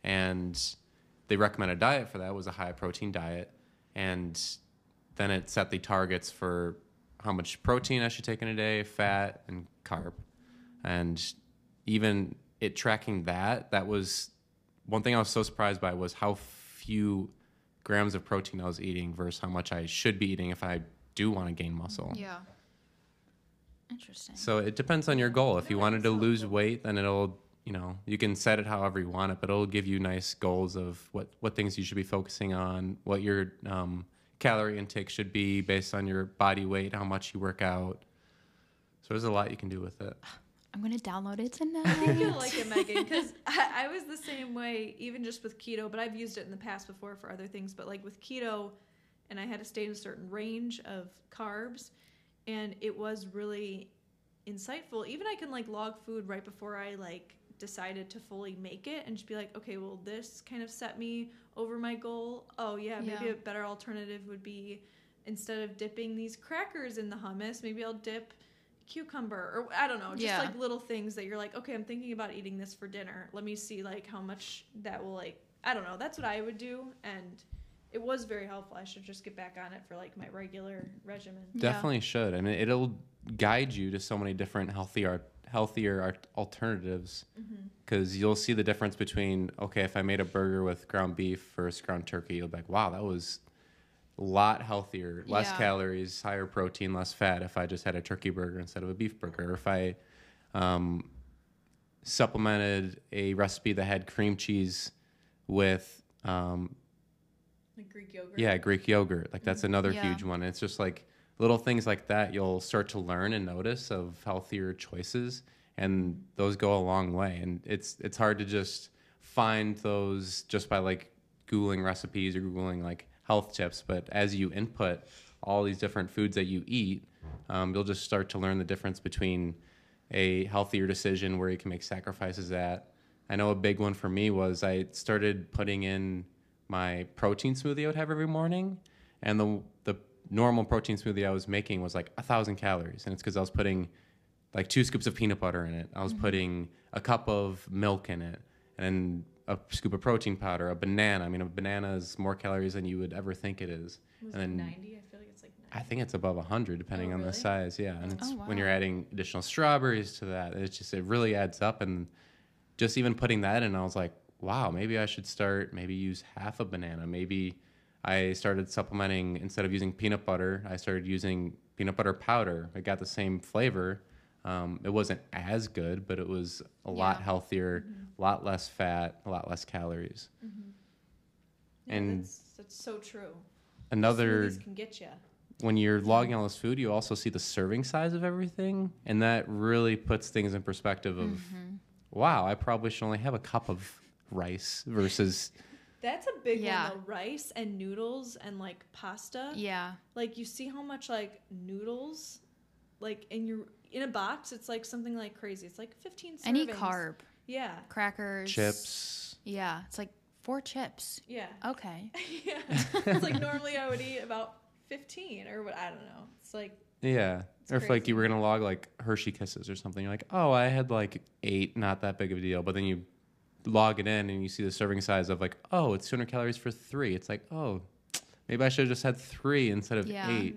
And they recommended diet for that was a high protein diet. And then it set the targets for how much protein I should take in a day, fat, and carb. And even it tracking that, that was one thing I was so surprised by was how few grams of protein I was eating versus how much I should be eating if I do want to gain muscle. Yeah. Interesting. So it depends on your goal. If you wanted to lose weight, then it'll, you know, you can set it however you want it, but it'll give you nice goals of what what things you should be focusing on, what your um, calorie intake should be based on your body weight, how much you work out. So there's a lot you can do with it. I'm gonna download it I think tonight. you'll like it, Meghan, because I, I was the same way, even just with keto. But I've used it in the past before for other things. But like with keto, and I had to stay in a certain range of carbs, and it was really insightful. Even I can like log food right before I like decided to fully make it, and just be like, okay, well, this kind of set me over my goal. Oh yeah, maybe Yeah. a better alternative would be instead of dipping these crackers in the hummus, maybe I'll dip cucumber or I don't know, just Yeah. like little things that you're like, okay, I'm thinking about eating this for dinner. Let me see like how much that will like I don't know. That's what I would do and it was very helpful. I should just get back on it for like my regular regimen. Yeah. Definitely should. I mean, it'll guide you to so many different healthier healthier alternatives because you'll see the difference between okay, if I made a burger with ground beef versus ground turkey, you'll be like, wow, that was a lot healthier, less Yeah. calories, higher protein, less fat. If I just had a turkey burger instead of a beef burger, or if I um, supplemented a recipe that had cream cheese with um, Like Greek yogurt. yeah, Greek yogurt. Like that's another Yeah. huge one. It's just like little things like that you'll start to learn and notice of healthier choices and those go a long way. And it's it's hard to just find those just by like googling recipes or googling like health tips, but as you input all these different foods that you eat, um, you'll just start to learn the difference between a healthier decision where you can make sacrifices at. I know a big one for me was I started putting in my protein smoothie I would have every morning, and the the normal protein smoothie I was making was like a thousand calories, and it's because I was putting like two scoops of peanut butter in it. I was mm-hmm. putting a cup of milk in it, and a scoop of protein powder, a banana. I mean, a banana is more calories than you would ever think it is. Was and it then 90? I feel like it's like 90. I think it's above 100 depending Oh, on the size. Yeah, and it's Oh, when you're adding additional strawberries to that, it's just it really adds up and just even putting that in I was like, wow, maybe I should start maybe use half a banana. Maybe I started supplementing instead of using peanut butter, I started using peanut butter powder. It got the same flavor. Um, it wasn't as good, but it was a lot healthier, a lot less fat, a lot less calories. Yeah, and- that's, that's so true. Another can get you. when you're logging all this food, you also see the serving size of everything, and that really puts things in perspective of, Mm-hmm. wow, I probably should only have a cup of rice versus That's a big Yeah. one though. Rice and noodles and like pasta. yeah. Like you see how much like noodles, like in your in a box, it's like something like crazy. It's like fifteen. Servings. Any carb, Yeah. crackers, chips. Yeah, it's like four chips. Yeah. Okay. yeah. It's like normally I would eat about fifteen or what I don't know. It's like Yeah. It's or if like you were gonna log like Hershey Kisses or something, you're like, oh, I had like eight, not that big of a deal. But then you log it in and you see the serving size of like, oh, it's 200 calories for three. It's like, oh, maybe I should have just had three instead of Yeah. eight.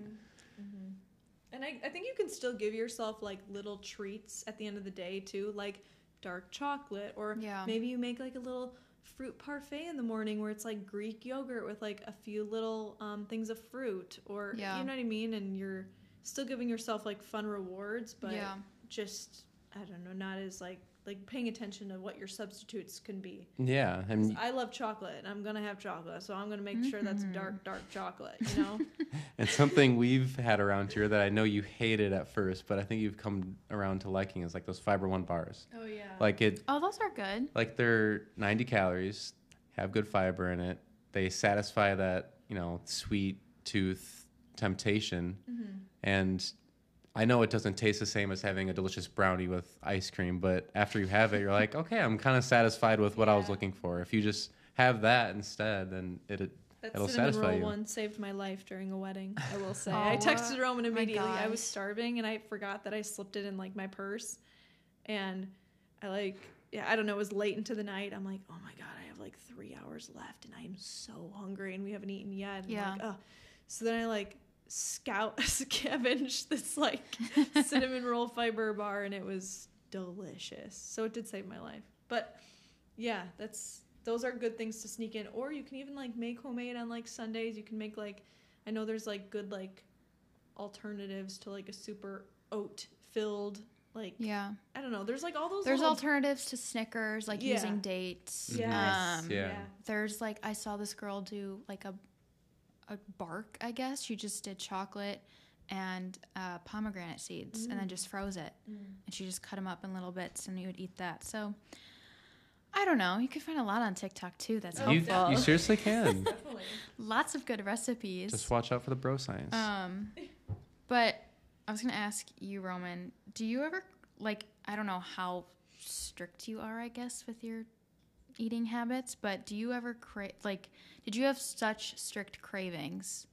And I, I think you can still give yourself like little treats at the end of the day too, like dark chocolate, or Yeah. maybe you make like a little fruit parfait in the morning where it's like Greek yogurt with like a few little um, things of fruit, or Yeah. you know what I mean. And you're still giving yourself like fun rewards, but Yeah. just I don't know, not as like like paying attention to what your substitutes can be. Yeah. 'Cause And I love chocolate, and I'm gonna have chocolate, so I'm gonna make sure that's Mm-hmm. dark, dark chocolate. You know. And something we've had around here that I know you hated at first, but I think you've come around to liking is like those Fiber One bars. oh yeah. Like it, Oh, those are good. like they're 90 calories, have good fiber in it. They satisfy that you know sweet tooth temptation, and I know it doesn't taste the same as having a delicious brownie with ice cream, but after you have it, you're like, okay, I'm kind of satisfied with what I was looking for. If you just have that instead, then it, it That It'll cinnamon satisfy roll you. one saved my life during a wedding. I will say. Oh, I texted Roman my immediately. I was starving and I forgot that I slipped it in like my purse, and I like yeah I don't know it was late into the night. I'm like oh my god I have like three hours left and I am so hungry and we haven't eaten yet. And Yeah. Like, oh. So then I like scout scavenged this like cinnamon roll fiber bar and it was delicious. So it did save my life. But yeah, that's those are good things to sneak in. Or you can even like make homemade on like Sundays. You can make like I know there's like good like alternatives to like a super oat filled like Yeah. I don't know. There's like all those There's little alternatives to Snickers, like Yeah. using dates. Yes. Um, Yeah. yeah. There's like I saw this girl do like a a bark, I guess. She just did chocolate and uh, pomegranate seeds and then just froze it. And she just cut them up in little bits and you would eat that. So I don't know. You could find a lot on TikTok too. That's Oh, You, helpful. you seriously can. Lots of good recipes. Just watch out for the bro science. Um, but I was gonna ask you, Roman. Do you ever like? I don't know how strict you are, I guess, with your eating habits. But do you ever crave? Like, did you have such strict cravings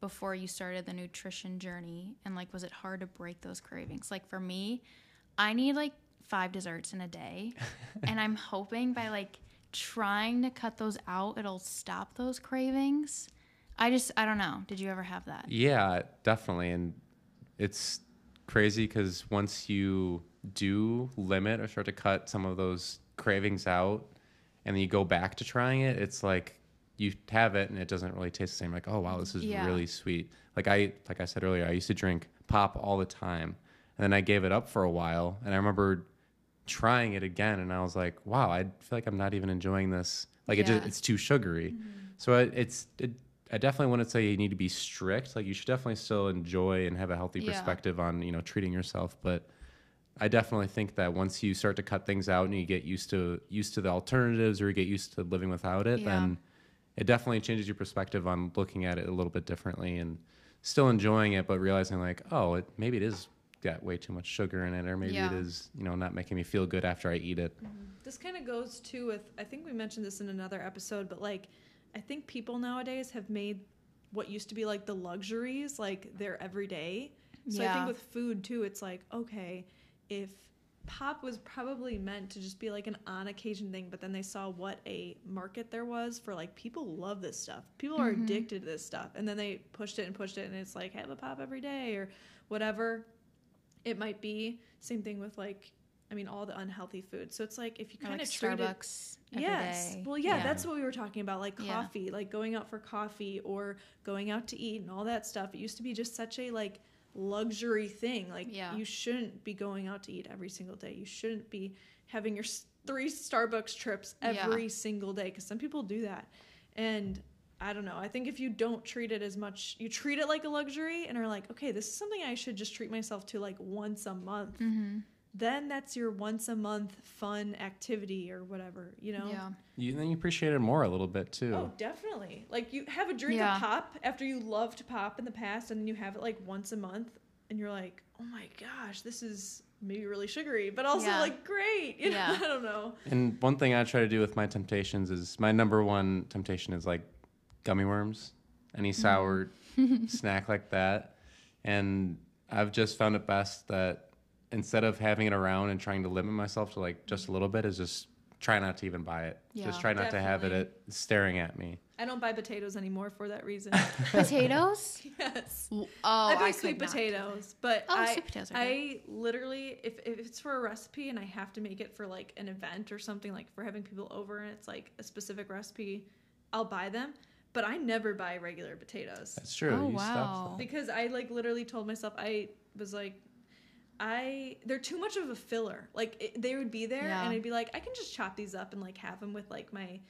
before you started the nutrition journey? And like, was it hard to break those cravings? Like for me, I need like five desserts in a day, and I'm hoping by like trying to cut those out, it'll stop those cravings. I just, I don't know. Did you ever have that? Yeah, definitely. And it's crazy because once you do limit or start to cut some of those cravings out and then you go back to trying it, it's like you have it and it doesn't really taste the same. Like, oh, wow, this is Yeah. really sweet. Like I, like I said earlier, I used to drink pop all the time and then I gave it up for a while. And I remember trying it again and I was like, wow, I feel like I'm not even enjoying this. Like it just, it's too sugary. Mm-hmm. So it, it's, it, I definitely wouldn't say you need to be strict. Like you should definitely still enjoy and have a healthy Yeah. perspective on, you know, treating yourself. But I definitely think that once you start to cut things out and you get used to used to the alternatives or you get used to living without it, Yeah. then it definitely changes your perspective on looking at it a little bit differently and still enjoying it, but realizing like, oh, it, maybe it is got way too much sugar in it, or maybe Yeah. it is, you know, not making me feel good after I eat it. Mm-hmm. This kind of goes too with I think we mentioned this in another episode, but like I think people nowadays have made what used to be like the luxuries like their everyday. So I think with food too, it's like okay, if pop was probably meant to just be like an on occasion thing, but then they saw what a market there was for like people love this stuff. People are mm-hmm. addicted to this stuff, and then they pushed it and pushed it, and it's like have a pop every day or whatever it might be. Same thing with like. I mean, all the unhealthy food. So it's like if you Or, kind like of treat it Starbucks every yes. day. Well, yeah, that's what we were talking about, like Yeah. coffee, like going out for coffee or going out to eat and all that stuff. It used to be just such a like luxury thing. Like Yeah. you shouldn't be going out to eat every single day. You shouldn't be having your three Starbucks trips Yeah. every single day because some people do that. And I don't know. I think if you don't treat it as much, you treat it like a luxury and are like, okay, this is something I should just treat myself to like once a month. Mm-hmm. Then that's your once a month fun activity or whatever, you know? Yeah. You, then you appreciate it more a little bit too. Oh, definitely. Like you have a drink Yeah. of pop after you loved pop in the past, and then you have it like once a month, and you're like, oh my gosh, this is maybe really sugary, but also Yeah. like great. You know, Yeah. I don't know. And one thing I try to do with my temptations is my number one temptation is like gummy worms, any mm-hmm. sour snack like that. And I've just found it best that instead of having it around and trying to limit myself to like just a little bit, is just try not to even buy it. Yeah. just try not to have it at, staring at me. I don't buy potatoes anymore for that reason. Potatoes? yes. oh, I buy could sweet potatoes, but Oh, I, sweet potatoes are I literally, if, if it's for a recipe and I have to make it for like an event or something, like for having people over and it's like a specific recipe, I'll buy them. But I never buy regular potatoes. That's true. Oh, you wow. stuff. because I like literally told myself I was like I they're too much of a filler. Like it, they would be there Yeah. and I'd be like I can just chop these up and like have them with like my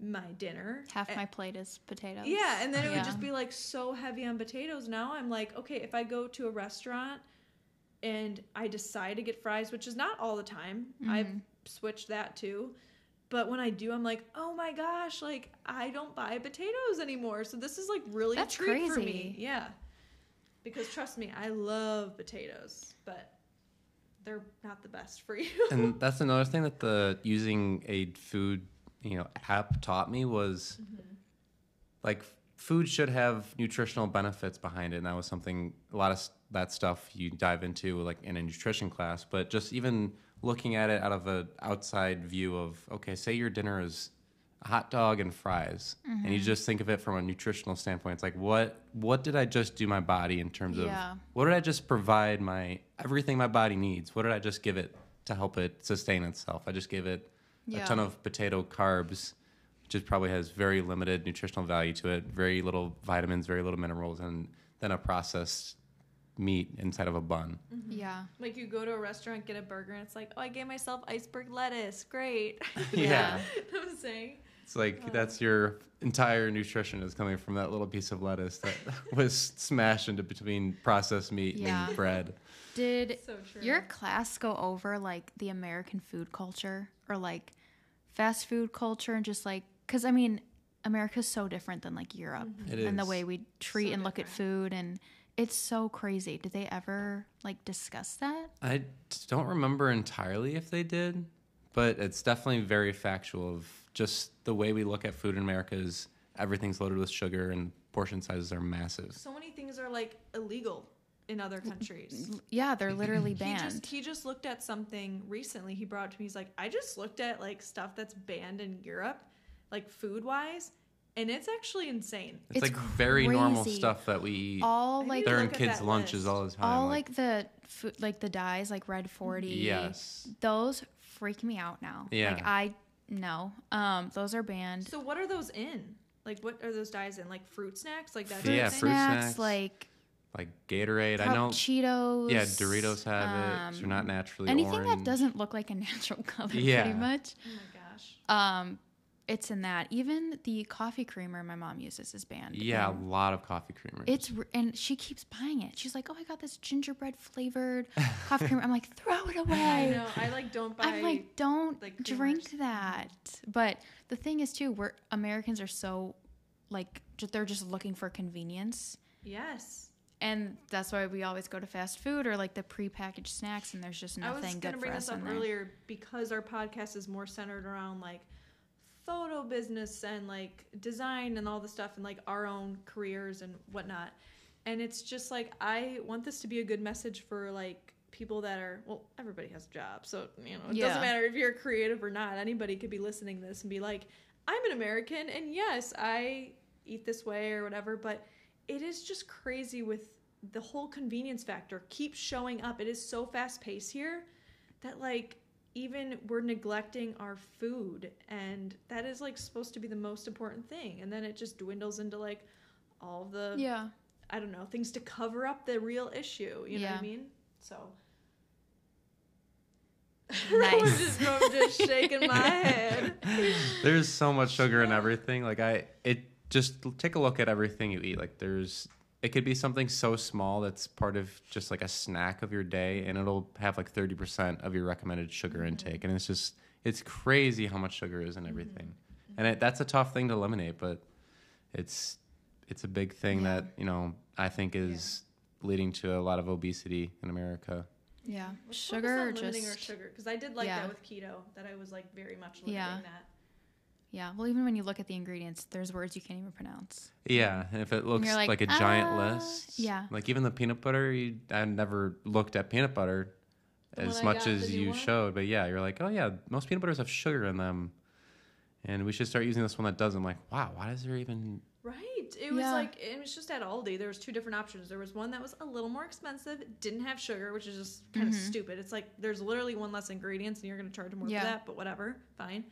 my dinner. Half A- my plate is potatoes. yeah, and then it Yeah. would just be like so heavy on potatoes. Now I'm like, okay, if I go to a restaurant and I decide to get fries, which is not all the time, I've Mhm. switched that too. But when I do, I'm like, oh my gosh, like I don't buy potatoes anymore. So this is like really That's a treat for me. crazy. Yeah. Because trust me, I love potatoes, but they're not the best for you. and that's another thing that the using a food you know app taught me was mm-hmm. like food should have nutritional benefits behind it and that was something a lot of that stuff you dive into like in a nutrition class but just even looking at it out of an outside view of okay, say your dinner is hot dog and fries, and you mm-hmm. just think of it from a nutritional standpoint. It's like what what did I just do my body in terms Yeah. of what did I just provide my everything my body needs? What did I just give it to help it sustain itself? I just gave it Yeah. a ton of potato carbs, which is probably has very limited nutritional value to it, very little vitamins, very little minerals, and then a processed meat inside of a bun. Mm-hmm. Yeah. Like you go to a restaurant, get a burger, and it's like, oh, I gave myself iceberg lettuce. Great. Yeah. I'm saying. It's like that's your entire nutrition is coming from that little piece of lettuce that was smashed into between processed meat Yeah. and bread. Did So your class go over like the American food culture or like fast food culture and just like because I mean America's so different than like Europe mm-hmm. It and the way we treat So and look at food and it's so crazy. Did they ever like discuss that? I don't remember entirely if they did, but it's definitely very factual of just the way we look at food in America is everything's loaded with sugar and portion sizes are massive. So many things are like illegal in other countries. Yeah, they're literally He banned. just he just looked at something recently. He brought it to me. He's like, I just looked at like stuff that's banned in Europe, like food wise, and it's actually insane. It's, It's like very normal stuff that we eat. all like They're in kids' that lunches list. all the time. all like the food like the dyes like red 40 yes. those freak me out now Yeah. like i no um those are banned So what are those in? Like what are those dyes in? Like fruit snacks? Like that? Fruit Yeah, fruit snacks, snacks. like like Gatorade. I cup know. cheetos Yeah, Doritos have it. 'cause They're not um, naturally anything orange. that doesn't look like a natural color Yeah. pretty much Oh my gosh. um it's in that even the coffee creamer my mom uses is banned Yeah, a lot of coffee creamers. it's and she keeps buying it she's like oh i got this gingerbread flavored coffee creamer i'm like throw it away I know. I like don't buy. I'm like, don't like, drink that. But the thing is, too, we're Americans are so like they're just looking for convenience, yes. and that's why we always go to fast food or like the prepackaged snacks, and there's just I was nothing gonna good bring for this us up earlier because our podcast is more centered around like photo business and like design and all the stuff and like our own careers and whatnot. And it's just like I want this to be a good message for like people that are well, everybody has a job, so you know it Yeah. doesn't matter if you're creative or not. Anybody could be listening to this and be like, I'm an American, and yes, I eat this way or whatever. But it is just crazy with the whole convenience factor keeps showing up. It is so fast paced here that like even we're neglecting our food and that is like supposed to be the most important thing and then it just dwindles into like all the Yeah, i don't know things to cover up the real issue you know what i mean so Nice. I'm just, I'm just shaking my head there's so much sugar in everything. Like I, it just take a look at everything you eat. Like there's, it could be something so small that's part of just like a snack of your day, and it'll have like thirty percent of your recommended sugar Mm-hmm. intake, and it's just, it's crazy how much sugar is in everything, and it, that's a tough thing to eliminate, but it's, it's a big thing Yeah. that you know I think is leading to a lot of obesity in America. yeah. Let's focus sugar on or limiting our just sugar because i did like Yeah. that with keto that i was like very much limiting Yeah. that yeah. Well, even when you look at the ingredients, there's words you can't even pronounce. Yeah, and if it looks like, like, a giant "Uh, list, yeah. like even the peanut butter, you, I never looked at peanut butter The as much as you one? showed, but yeah, you're like, oh yeah, most peanut butters have sugar in them, and we should start using this one that doesn't. I'm like, wow, why does there even? Right. It was Yeah. like it was just at Aldi. There was two different options. There was one that was a little more expensive, didn't have sugar, which is just kind of Mhm. stupid. It's like there's literally one less ingredients and you're going to charge more Yeah. for that, but whatever, fine.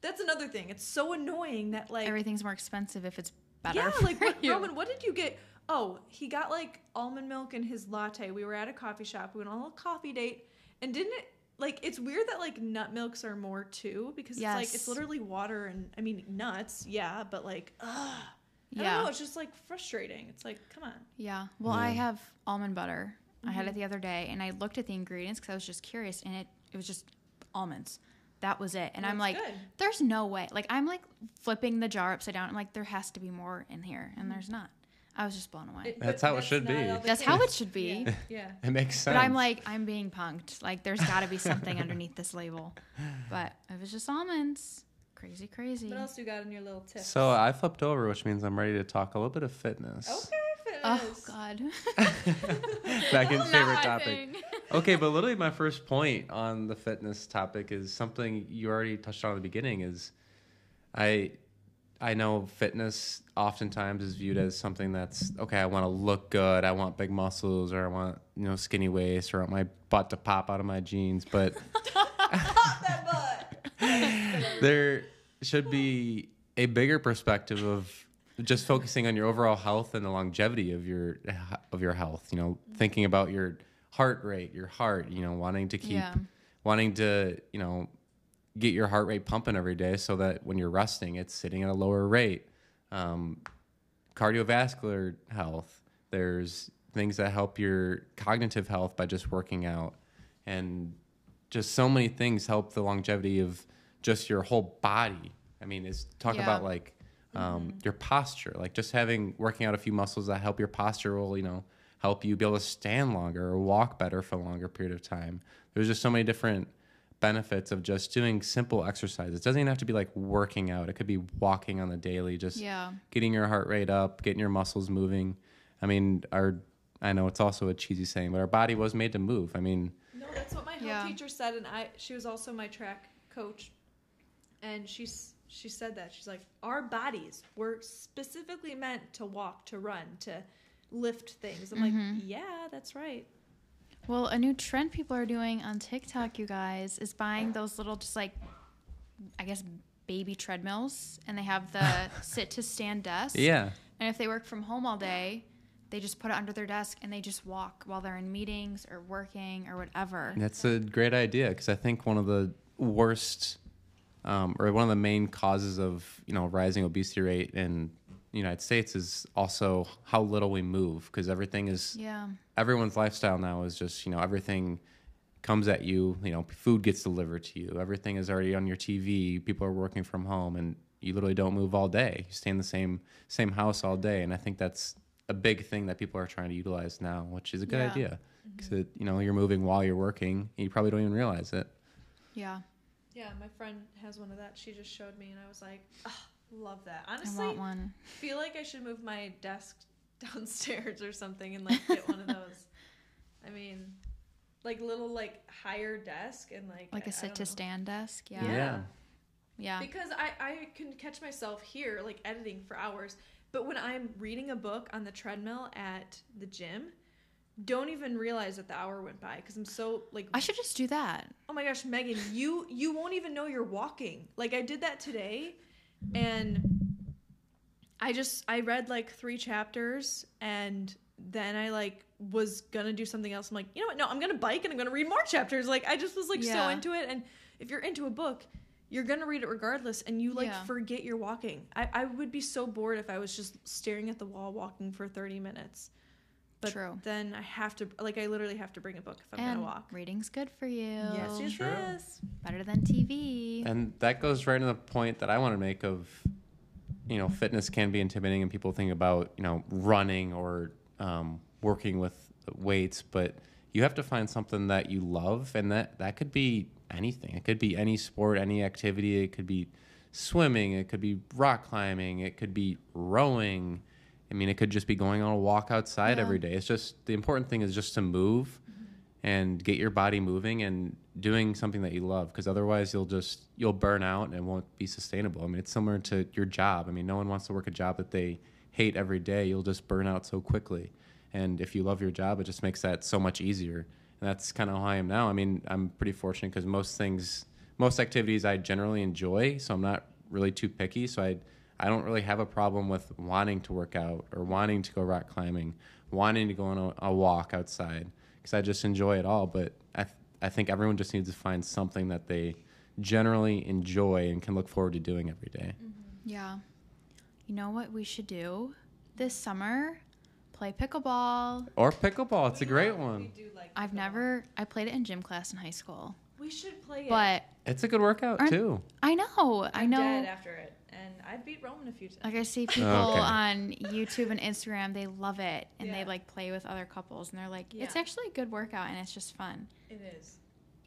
That's another thing. It's so annoying that like Everything's more expensive if it's better. yeah, for like what, you. Roman, what did you get? Oh, he got like almond milk in his latte. We were at a coffee shop. We went on a little coffee date, and didn't it? Like it's weird that like nut milks are more too because it's like it's literally water and I mean nuts, yeah, but like ugh. I Yeah. don't know. It's just like frustrating. It's like, come on. Yeah. Well, I have almond butter. I had it mm-hmm. the other day, and I looked at the ingredients because I was just curious, and it it was just almonds. That was it. And I'm like, good. there's no way. Like I'm like flipping the jar upside down. I'm like, there has to be more in here, and mm-hmm. there's not. I was just blown away. It- That's but how it should be. all the That's how it should be. Yeah. yeah. It makes sense. But I'm like, I'm being punked. Like there's got to be something underneath this label. But it was just almonds. Crazy, crazy. What else you got in your little tip? so I flipped over, which means I'm ready to talk a little bit of fitness. Okay, Oh. God. Meghan's Not favorite topic. okay, but literally my first point on the fitness topic is something you already touched on at the beginning is I I know fitness oftentimes is viewed as something that's okay, I want to look good, I want big muscles or I want, you know, skinny waist or I want my butt to pop out of my jeans, but that butt. there should be a bigger perspective of just focusing on your overall health and the longevity of your of your health. You know, thinking about your heart rate, your heart. You know, wanting to keep Yeah. wanting to you know get your heart rate pumping every day so that when you're resting, it's sitting at a lower rate. Um, cardiovascular health. There's things that help your cognitive health by just working out, and just so many things help the longevity of just your whole body. I mean, it's talk Yeah. about like um, your posture, like just having working out a few muscles that help your posture will, you know, help you be able to stand longer or walk better for a longer period of time. There's just so many different benefits of just doing simple exercise. It doesn't even have to be like working out. It could be walking on the daily, just Yeah. getting your heart rate up, getting your muscles moving. I mean, our I know it's also a cheesy saying, but our body was made to move. I mean, No, that's what my health Yeah. teacher said, and I. She was also my track coach, and she's she said that she's like our bodies were specifically meant to walk, to run, to lift things. I'm Mm-hmm. like, yeah, that's right. Well, a new trend people are doing on TikTok, you guys, is buying those little, just like, I guess, baby treadmills, and they have the sit to stand desk. yeah. And if they work from home all day, they just put it under their desk and they just walk while they're in meetings or working or whatever. That's a great idea because I think one of the worst, um, or one of the main causes of you know rising obesity rate in the United States is also how little we move because everything is Yeah. everyone's lifestyle now is just you know everything comes at you. You know, food gets delivered to you. Everything is already on your TV. People are working from home, and you literally don't move all day. You stay in the same same house all day, and I think that's a big thing that people are trying to utilize now, which is a good Yeah. idea because you know you're moving while you're working. And you probably don't even realize it. Yeah. Yeah, my friend has one of that. She just showed me, and I was like, oh, love that. I Honestly, want one. feel like I should move my desk downstairs or something and like get one of those. I mean, like little like higher desk and like Like I- a I sit don't to know. stand desk. Yeah. Yeah. Yeah. Yeah. Because I I can catch myself here like editing for hours, but when I'm reading a book on the treadmill at the gym, don't even realize that the hour went by because I'm so like I should just do that. oh my gosh meghan you you won't even know you're walking. Like i did that today and i just i read like three chapters and then i like was gonna do something else. I'm like you know what? No i'm gonna bike and i'm gonna read more chapters. Like i just was like so into it and if you're into a book you're gonna read it regardless and you like Yeah. forget you're walking. I, I would be so bored if i was just staring at the wall walking for 30 minutes but True. then i have to like i literally have to bring a book if i'm and gonna walk reading's good for you. yes yes True. yes Better than TV. And that goes right to the point that I want to make of, you know, fitness can be intimidating and people think about, you know, running or um, working with weights, but you have to find something that you love. And that, that could be anything. It could be any sport, any activity. It could be swimming. It could be rock climbing. It could be rowing. I mean, it could just be going on a walk outside Yeah. every day. It's just the important thing is just to move and get your body moving and doing something that you love because otherwise you'll just you'll burn out and it won't be sustainable. I mean, it's similar to your job. I mean, no one wants to work a job that they hate every day. You'll just burn out so quickly. And if you love your job, it just makes that so much easier. And that's kind of how I am now. I mean, I'm pretty fortunate because most things, most activities I generally enjoy, so I'm not really too picky. So I, I don't really have a problem with wanting to work out or wanting to go rock climbing, wanting to go on a, a walk outside because I just enjoy it all. But I, th- I think everyone just needs to find something that they generally enjoy and can look forward to doing every day. Mm-hmm. Yeah. You know what we should do this summer? Play pickleball. Or pickleball, it's a We great love- we one. do like I've never I played it in gym class in high school. We should play it. But It's a good workout too. I know, I I'm know dead after it, and I beat Roman a few times. like I see oh, people Okay. on YouTube and Instagram, they love it and they like play with other couples and they're like, it's Yeah. actually a good workout and it's just fun. It is.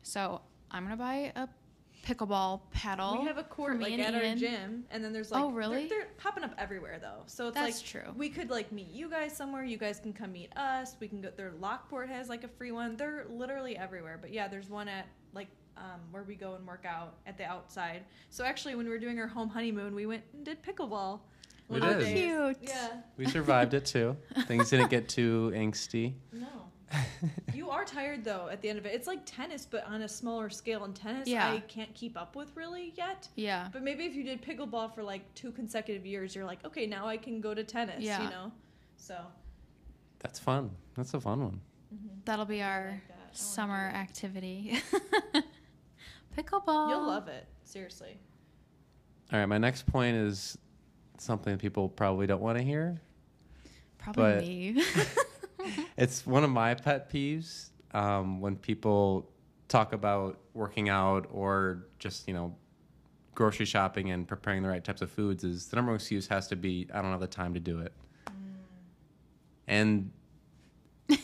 So I'm gonna buy a pickleball paddle. We have a court me like and at our gym, and then there's like Oh, they're- really? They're, popping up everywhere though, so it's That's like true. we could like meet you guys somewhere. You guys can come meet us. We can go. Their Lockport has like a free one. They're literally everywhere. But yeah, there's one at like um, where we go and work out at the outside. So actually, when we were doing our home honeymoon, we went and did pickleball. We one of the did. days. Cute. Yeah. We survived it too. Things didn't get too angsty. No. you are tired though at the end of it. It's like tennis, but on a smaller scale. And tennis, Yeah. I can't keep up with really yet. Yeah. But maybe if you did pickleball for like two consecutive years, you're like, okay, now I can go to tennis. Yeah. You know. So. That's fun. That's a fun one. That'll be our like that. Summer activity. Pickleball. You'll love it. Seriously. All right, my next point is something people probably don't want to hear. Probably me. It's one of my pet peeves um, when people talk about working out or just, you know, grocery shopping and preparing the right types of foods is the number one excuse has to be, I don't have the time to do it. And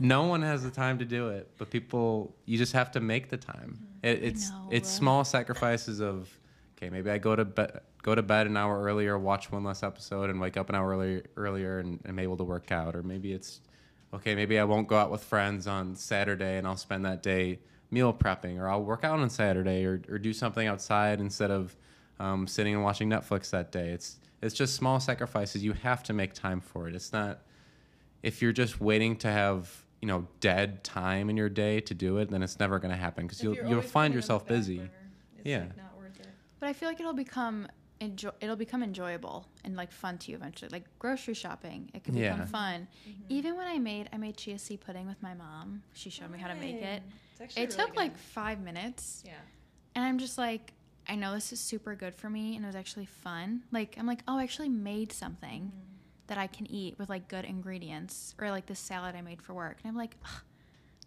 no one has the time to do it, but people, you just have to make the time. It, it's know. it's small sacrifices of, okay, maybe I go to bed go to bed an hour earlier, watch one less episode, and wake up an hour earlier earlier, and I'm able to work out. Or maybe it's, okay, maybe I won't go out with friends on Saturday, and I'll spend that day meal prepping, or I'll work out on Saturday, or or do something outside instead of um, sitting and watching Netflix that day. It's it's just small sacrifices. You have to make time for it. It's not if you're just waiting to have you know dead time in your day to do it, then it's never going to happen because you'll you're you'll find putting it on yourself busy. burner, Yeah. like not worth it. But I feel like it'll become enjoy. It'll become enjoyable and like fun to you eventually. Like grocery shopping, it can become Yeah. fun. Mm-hmm. Even when I made, I made chia seed pudding with my mom. She showed me how to make it. It's actually It really took like five minutes, Yeah. and I'm just like, I know this is super good for me, and it was actually fun. Like I'm like, oh, I actually made something Mm-hmm. That I can eat with like good ingredients, or like this salad I made for work, and I'm like, "Ugh,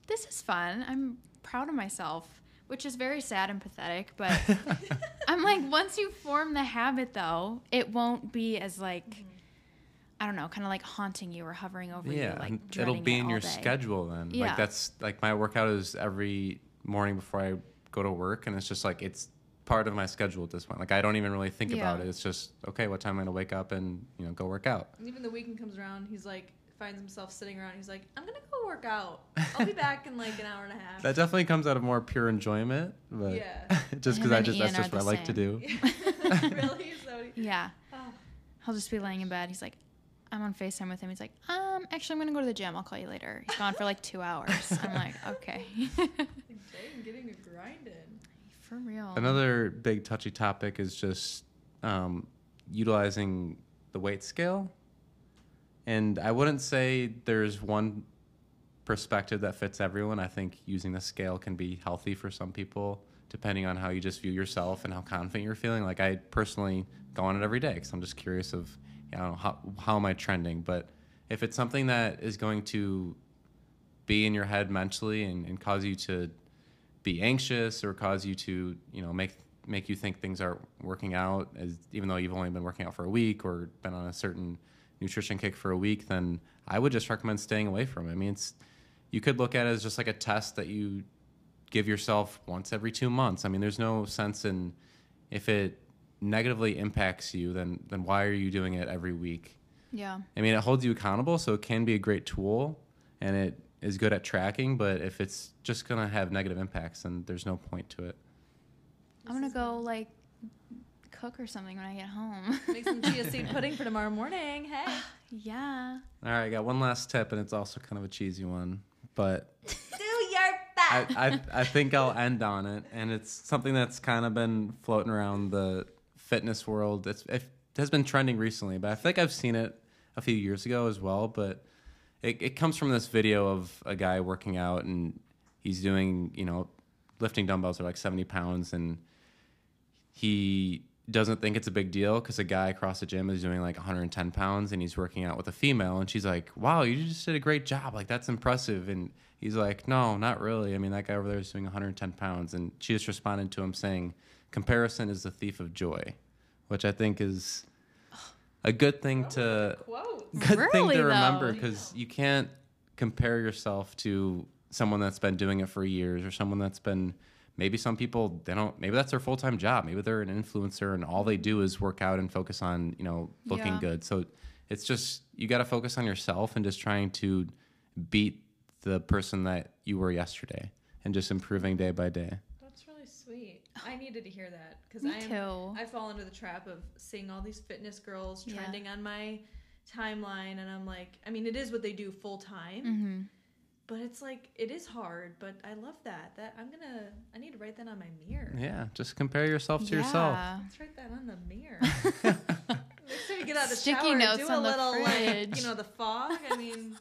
this is fun. I'm proud of myself. Which is very sad and pathetic, but I'm like, once you form the habit, though, it won't be as like, Mm-hmm. I don't know, kind of like haunting you or hovering over yeah, you, like it'll be it in your day. schedule then. Yeah. Like that's like my workout is every morning before I go to work, and it's just like it's part of my schedule at this point. Like I don't even really think about it. It's just okay, what time am I gonna wake up and you know go work out? And even the weekend comes around, he's like finds himself sitting around. He's like, I'm gonna go work out. I'll be back in like an hour and a half. That definitely comes out of more pure enjoyment, but Yeah. just because I just Ian that's just what I the like to do. really? So, Yeah. oh, He'll just be laying in bed. He's like, I'm on FaceTime with him. He's like, um, actually, I'm going to go to the gym. I'll call you later. He's gone for like two hours. I'm like, okay. dang, getting a grind in. For real. Another big touchy topic is just um, utilizing the weight scale. And I wouldn't say there's one perspective that fits everyone. I think using the scale can be healthy for some people, depending on how you just view yourself and how confident you're feeling. Like I personally go on it every day because I'm just curious of, you know, how how am I trending. But if it's something that is going to be in your head mentally and, and cause you to be anxious or cause you to you know make make you think things aren't working out as even though you've only been working out for a week or been on a certain nutrition kick for a week then i would just recommend staying away from it. I mean it's you could look at it as just like a test that you give yourself once every two months. I mean there's no sense in if it negatively impacts you then then why are you doing it every week? Yeah. I mean, it holds you accountable, so it can be a great tool, and it is good at tracking. But if it's just gonna have negative impacts, then there's no point to it. I'm going to go like cook or something when I get home. Make some chia seed pudding for tomorrow morning. Hey. yeah. All right, I got one last tip, and it's also kind of a cheesy one, but Do your I, best. I, I think I'll end on it, and it's something that's kind of been floating around the fitness world. It's, it has been trending recently, but I think I've seen it a few years ago as well. But it, it comes from this video of a guy working out, and he's doing, you know, lifting dumbbells are like 70 pounds, and he doesn't think it's a big deal because a guy across the gym is doing like 110 pounds and he's working out with a female and she's like wow you just did a great job. Like that's impressive. And he's like no not really. I mean that guy over there is doing 110 pounds. And she just responded to him saying comparison is the thief of joy which i think is a good thing oh, to Quote. good thing to remember because you can't compare yourself to someone that's been doing it for years or someone that's been maybe some people they don't maybe that's their full-time job maybe they're an influencer and all they do is work out and focus on you know looking Yeah. good so it's just you got to focus on yourself and just trying to beat the person that you were yesterday and just improving day by day That's really sweet. I needed to hear that because I am, too. I fall into the trap of seeing all these fitness girls Yeah. trending on my timeline, and I'm like, I mean, it is what they do full time, Mm-hmm. but it's like it is hard. But I love that. That I'm gonna. I need to write that on my mirror. yeah just compare yourself to yourself Let's write that on the mirror. Next time you get out of the Sticky shower, notes do a little like you know the fog. I mean,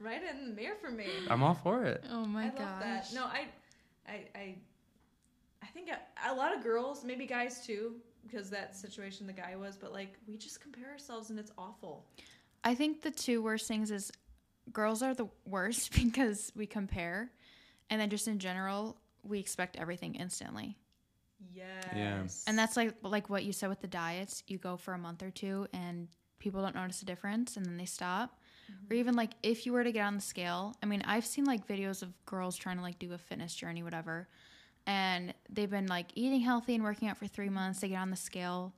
write it in the mirror for me. i'm all for it Oh my I gosh. love that. No, I, I, I, I think a, a lot of girls, maybe guys too, because that situation the guy was. But like, we just compare ourselves, and it's awful. I think the two worst things is girls are the worst because we compare, and then just in general we expect everything instantly. Yes. Yeah. And that's like like what you said with the diets. You go for a month or two, and people don't notice a difference, and then they stop. Mm-hmm. Or even like if you were to get on the scale. I mean, I've seen like videos of girls trying to like do a fitness journey, whatever, and they've been like eating healthy and working out for three months. They get on the scale,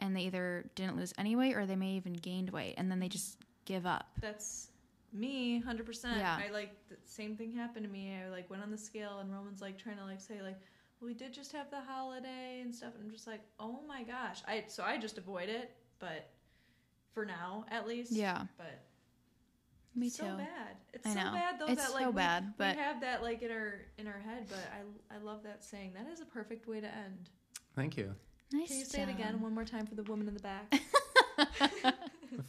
and they either didn't lose any weight or they may even gained weight, and then they just give up. that's me, hundred percent. Yeah. I like the same thing happened to me. I like went on the scale, and Roman's like trying to like say like, well, we did just have the holiday and stuff, and I'm just like, oh my gosh. I so I just avoid it, but for now at least. Yeah. But Me so too. bad. It's I so know. bad though It's that like so we, bad, but- we have that like in our in our head. But I I love that saying. That is a perfect way to end. thank you Nice. Can you say it again one more time for the woman in the back?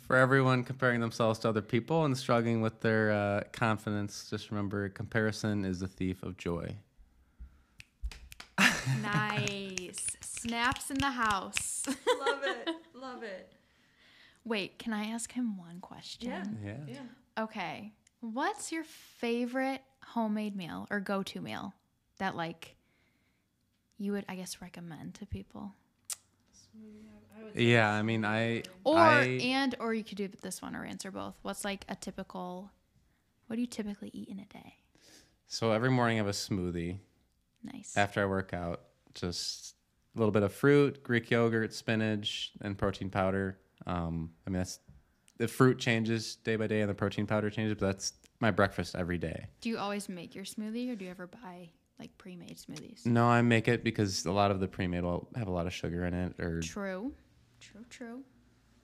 For everyone comparing themselves to other people and struggling with their uh, confidence, just remember comparison is the thief of joy. nice. Snaps in the house. love it. Love it. Wait, can I ask him one question? Yeah. Yeah. Yeah. Okay. What's your favorite homemade meal or go to meal that like you would I guess recommend to people? Yeah, I mean, I. Or I, and or you could do this one or answer both. What's like a typical what do you typically eat in a day? so every morning I have a smoothie Nice. after I work out. Just a little bit of fruit, Greek yogurt, spinach, and protein powder. Um, I mean, that's the fruit changes day by day and the protein powder changes, but that's my breakfast every day. Do you always make your smoothie or do you ever buy like pre-made smoothies? No, I make it because a lot of the pre-made will have a lot of sugar in it or True. True, true.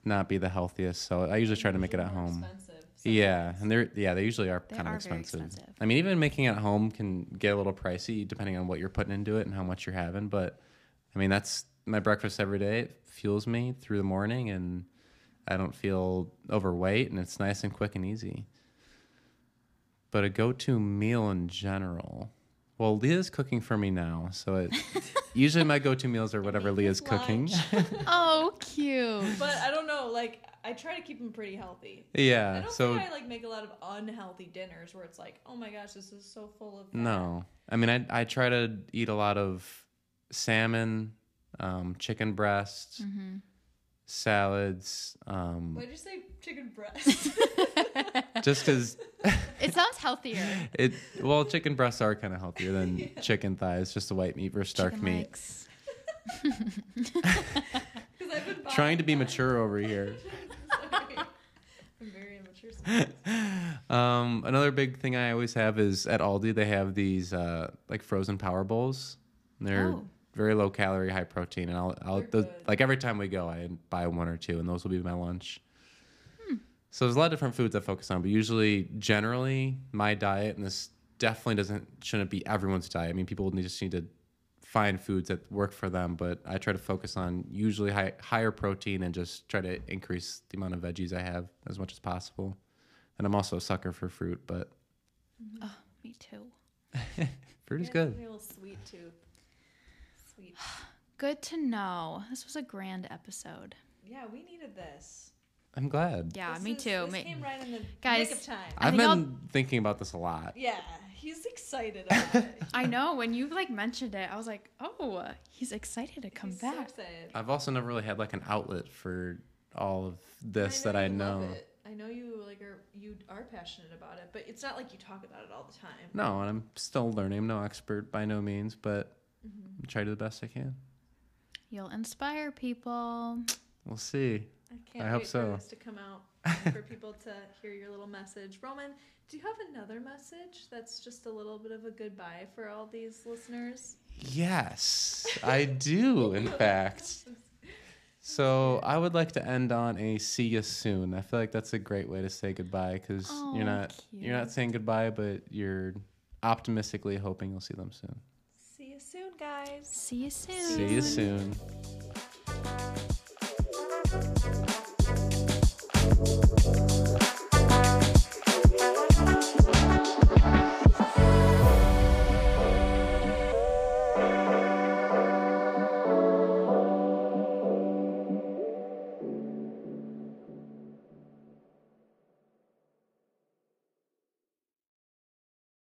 not be the healthiest. So I usually try to make it at home. Expensive. Yeah, and they're yeah they usually are They kind of expensive. expensive. I mean, even making it at home can get a little pricey depending on what you're putting into it and how much you're having. But I mean, that's my breakfast every day. It fuels me through the morning, and I don't feel overweight, and it's nice and quick and easy. But a go-to meal in general. Well, Leah's cooking for me now, so it usually my go-to meals are whatever Make Leah's this cooking. Oh, cute. But I don't know. Like I try to keep them pretty healthy. I yeah, don't so think I like make a lot of unhealthy dinners where it's like, oh my gosh, this is so full of. fat. No, I mean I I try to eat a lot of salmon, um, chicken breast, Mm-hmm. Salads. Um, Why'd you say chicken breast? just because It sounds healthier. it well, chicken breasts are kind of healthier than chicken thighs. Just the white meat versus dark Chicken meat. legs. Because I've been Trying to be buying that. mature over here. Sorry. I'm very immature. sometimes. Um, another big thing I always have is at Aldi they have these uh, like frozen power bowls. They're Oh. Very low calorie, high protein, and I'll, I'll They're the, like every time we go, I buy one or two, and those will be my lunch. Hmm. So there's a lot of different foods I focus on, but usually, generally, my diet, and this definitely doesn't shouldn't be everyone's diet. I mean, people need- just need to find foods that work for them, but I try to focus on usually high, higher protein and just try to increase the amount of veggies I have as much as possible. And I'm also a sucker for fruit, but Oh, me too. fruit is Yeah, good. A little sweet tooth. Sweet. Good to know. This was a grand episode. Yeah, we needed this. I'm glad. Yeah, This me is- too. This Ma- came right in the Guys, nick of time. I I've think I'll- been thinking about this a lot. yeah, he's excited about it. I know when you like mentioned it, I was like, "Oh, he's excited to come He's so back." excited. I've also never really had like an outlet for all of this I that I you love know. it. I know you like are you are passionate about it, but it's not like you talk about it all the time. No, and I'm still learning. I'm no expert by no means, but try to do the best I can. You'll inspire people. We'll see. I can't I hope wait so. for this to come out for people to hear your little message. Roman, do you have another message that's just a little bit of a goodbye for all these listeners? Yes, I do, in fact. So I would like to end on a see you soon. I feel like that's a great way to say goodbye because Oh, you're not you're not saying goodbye, but you're optimistically hoping you'll see them soon soon, guys. See you soon. See you soon. See you soon.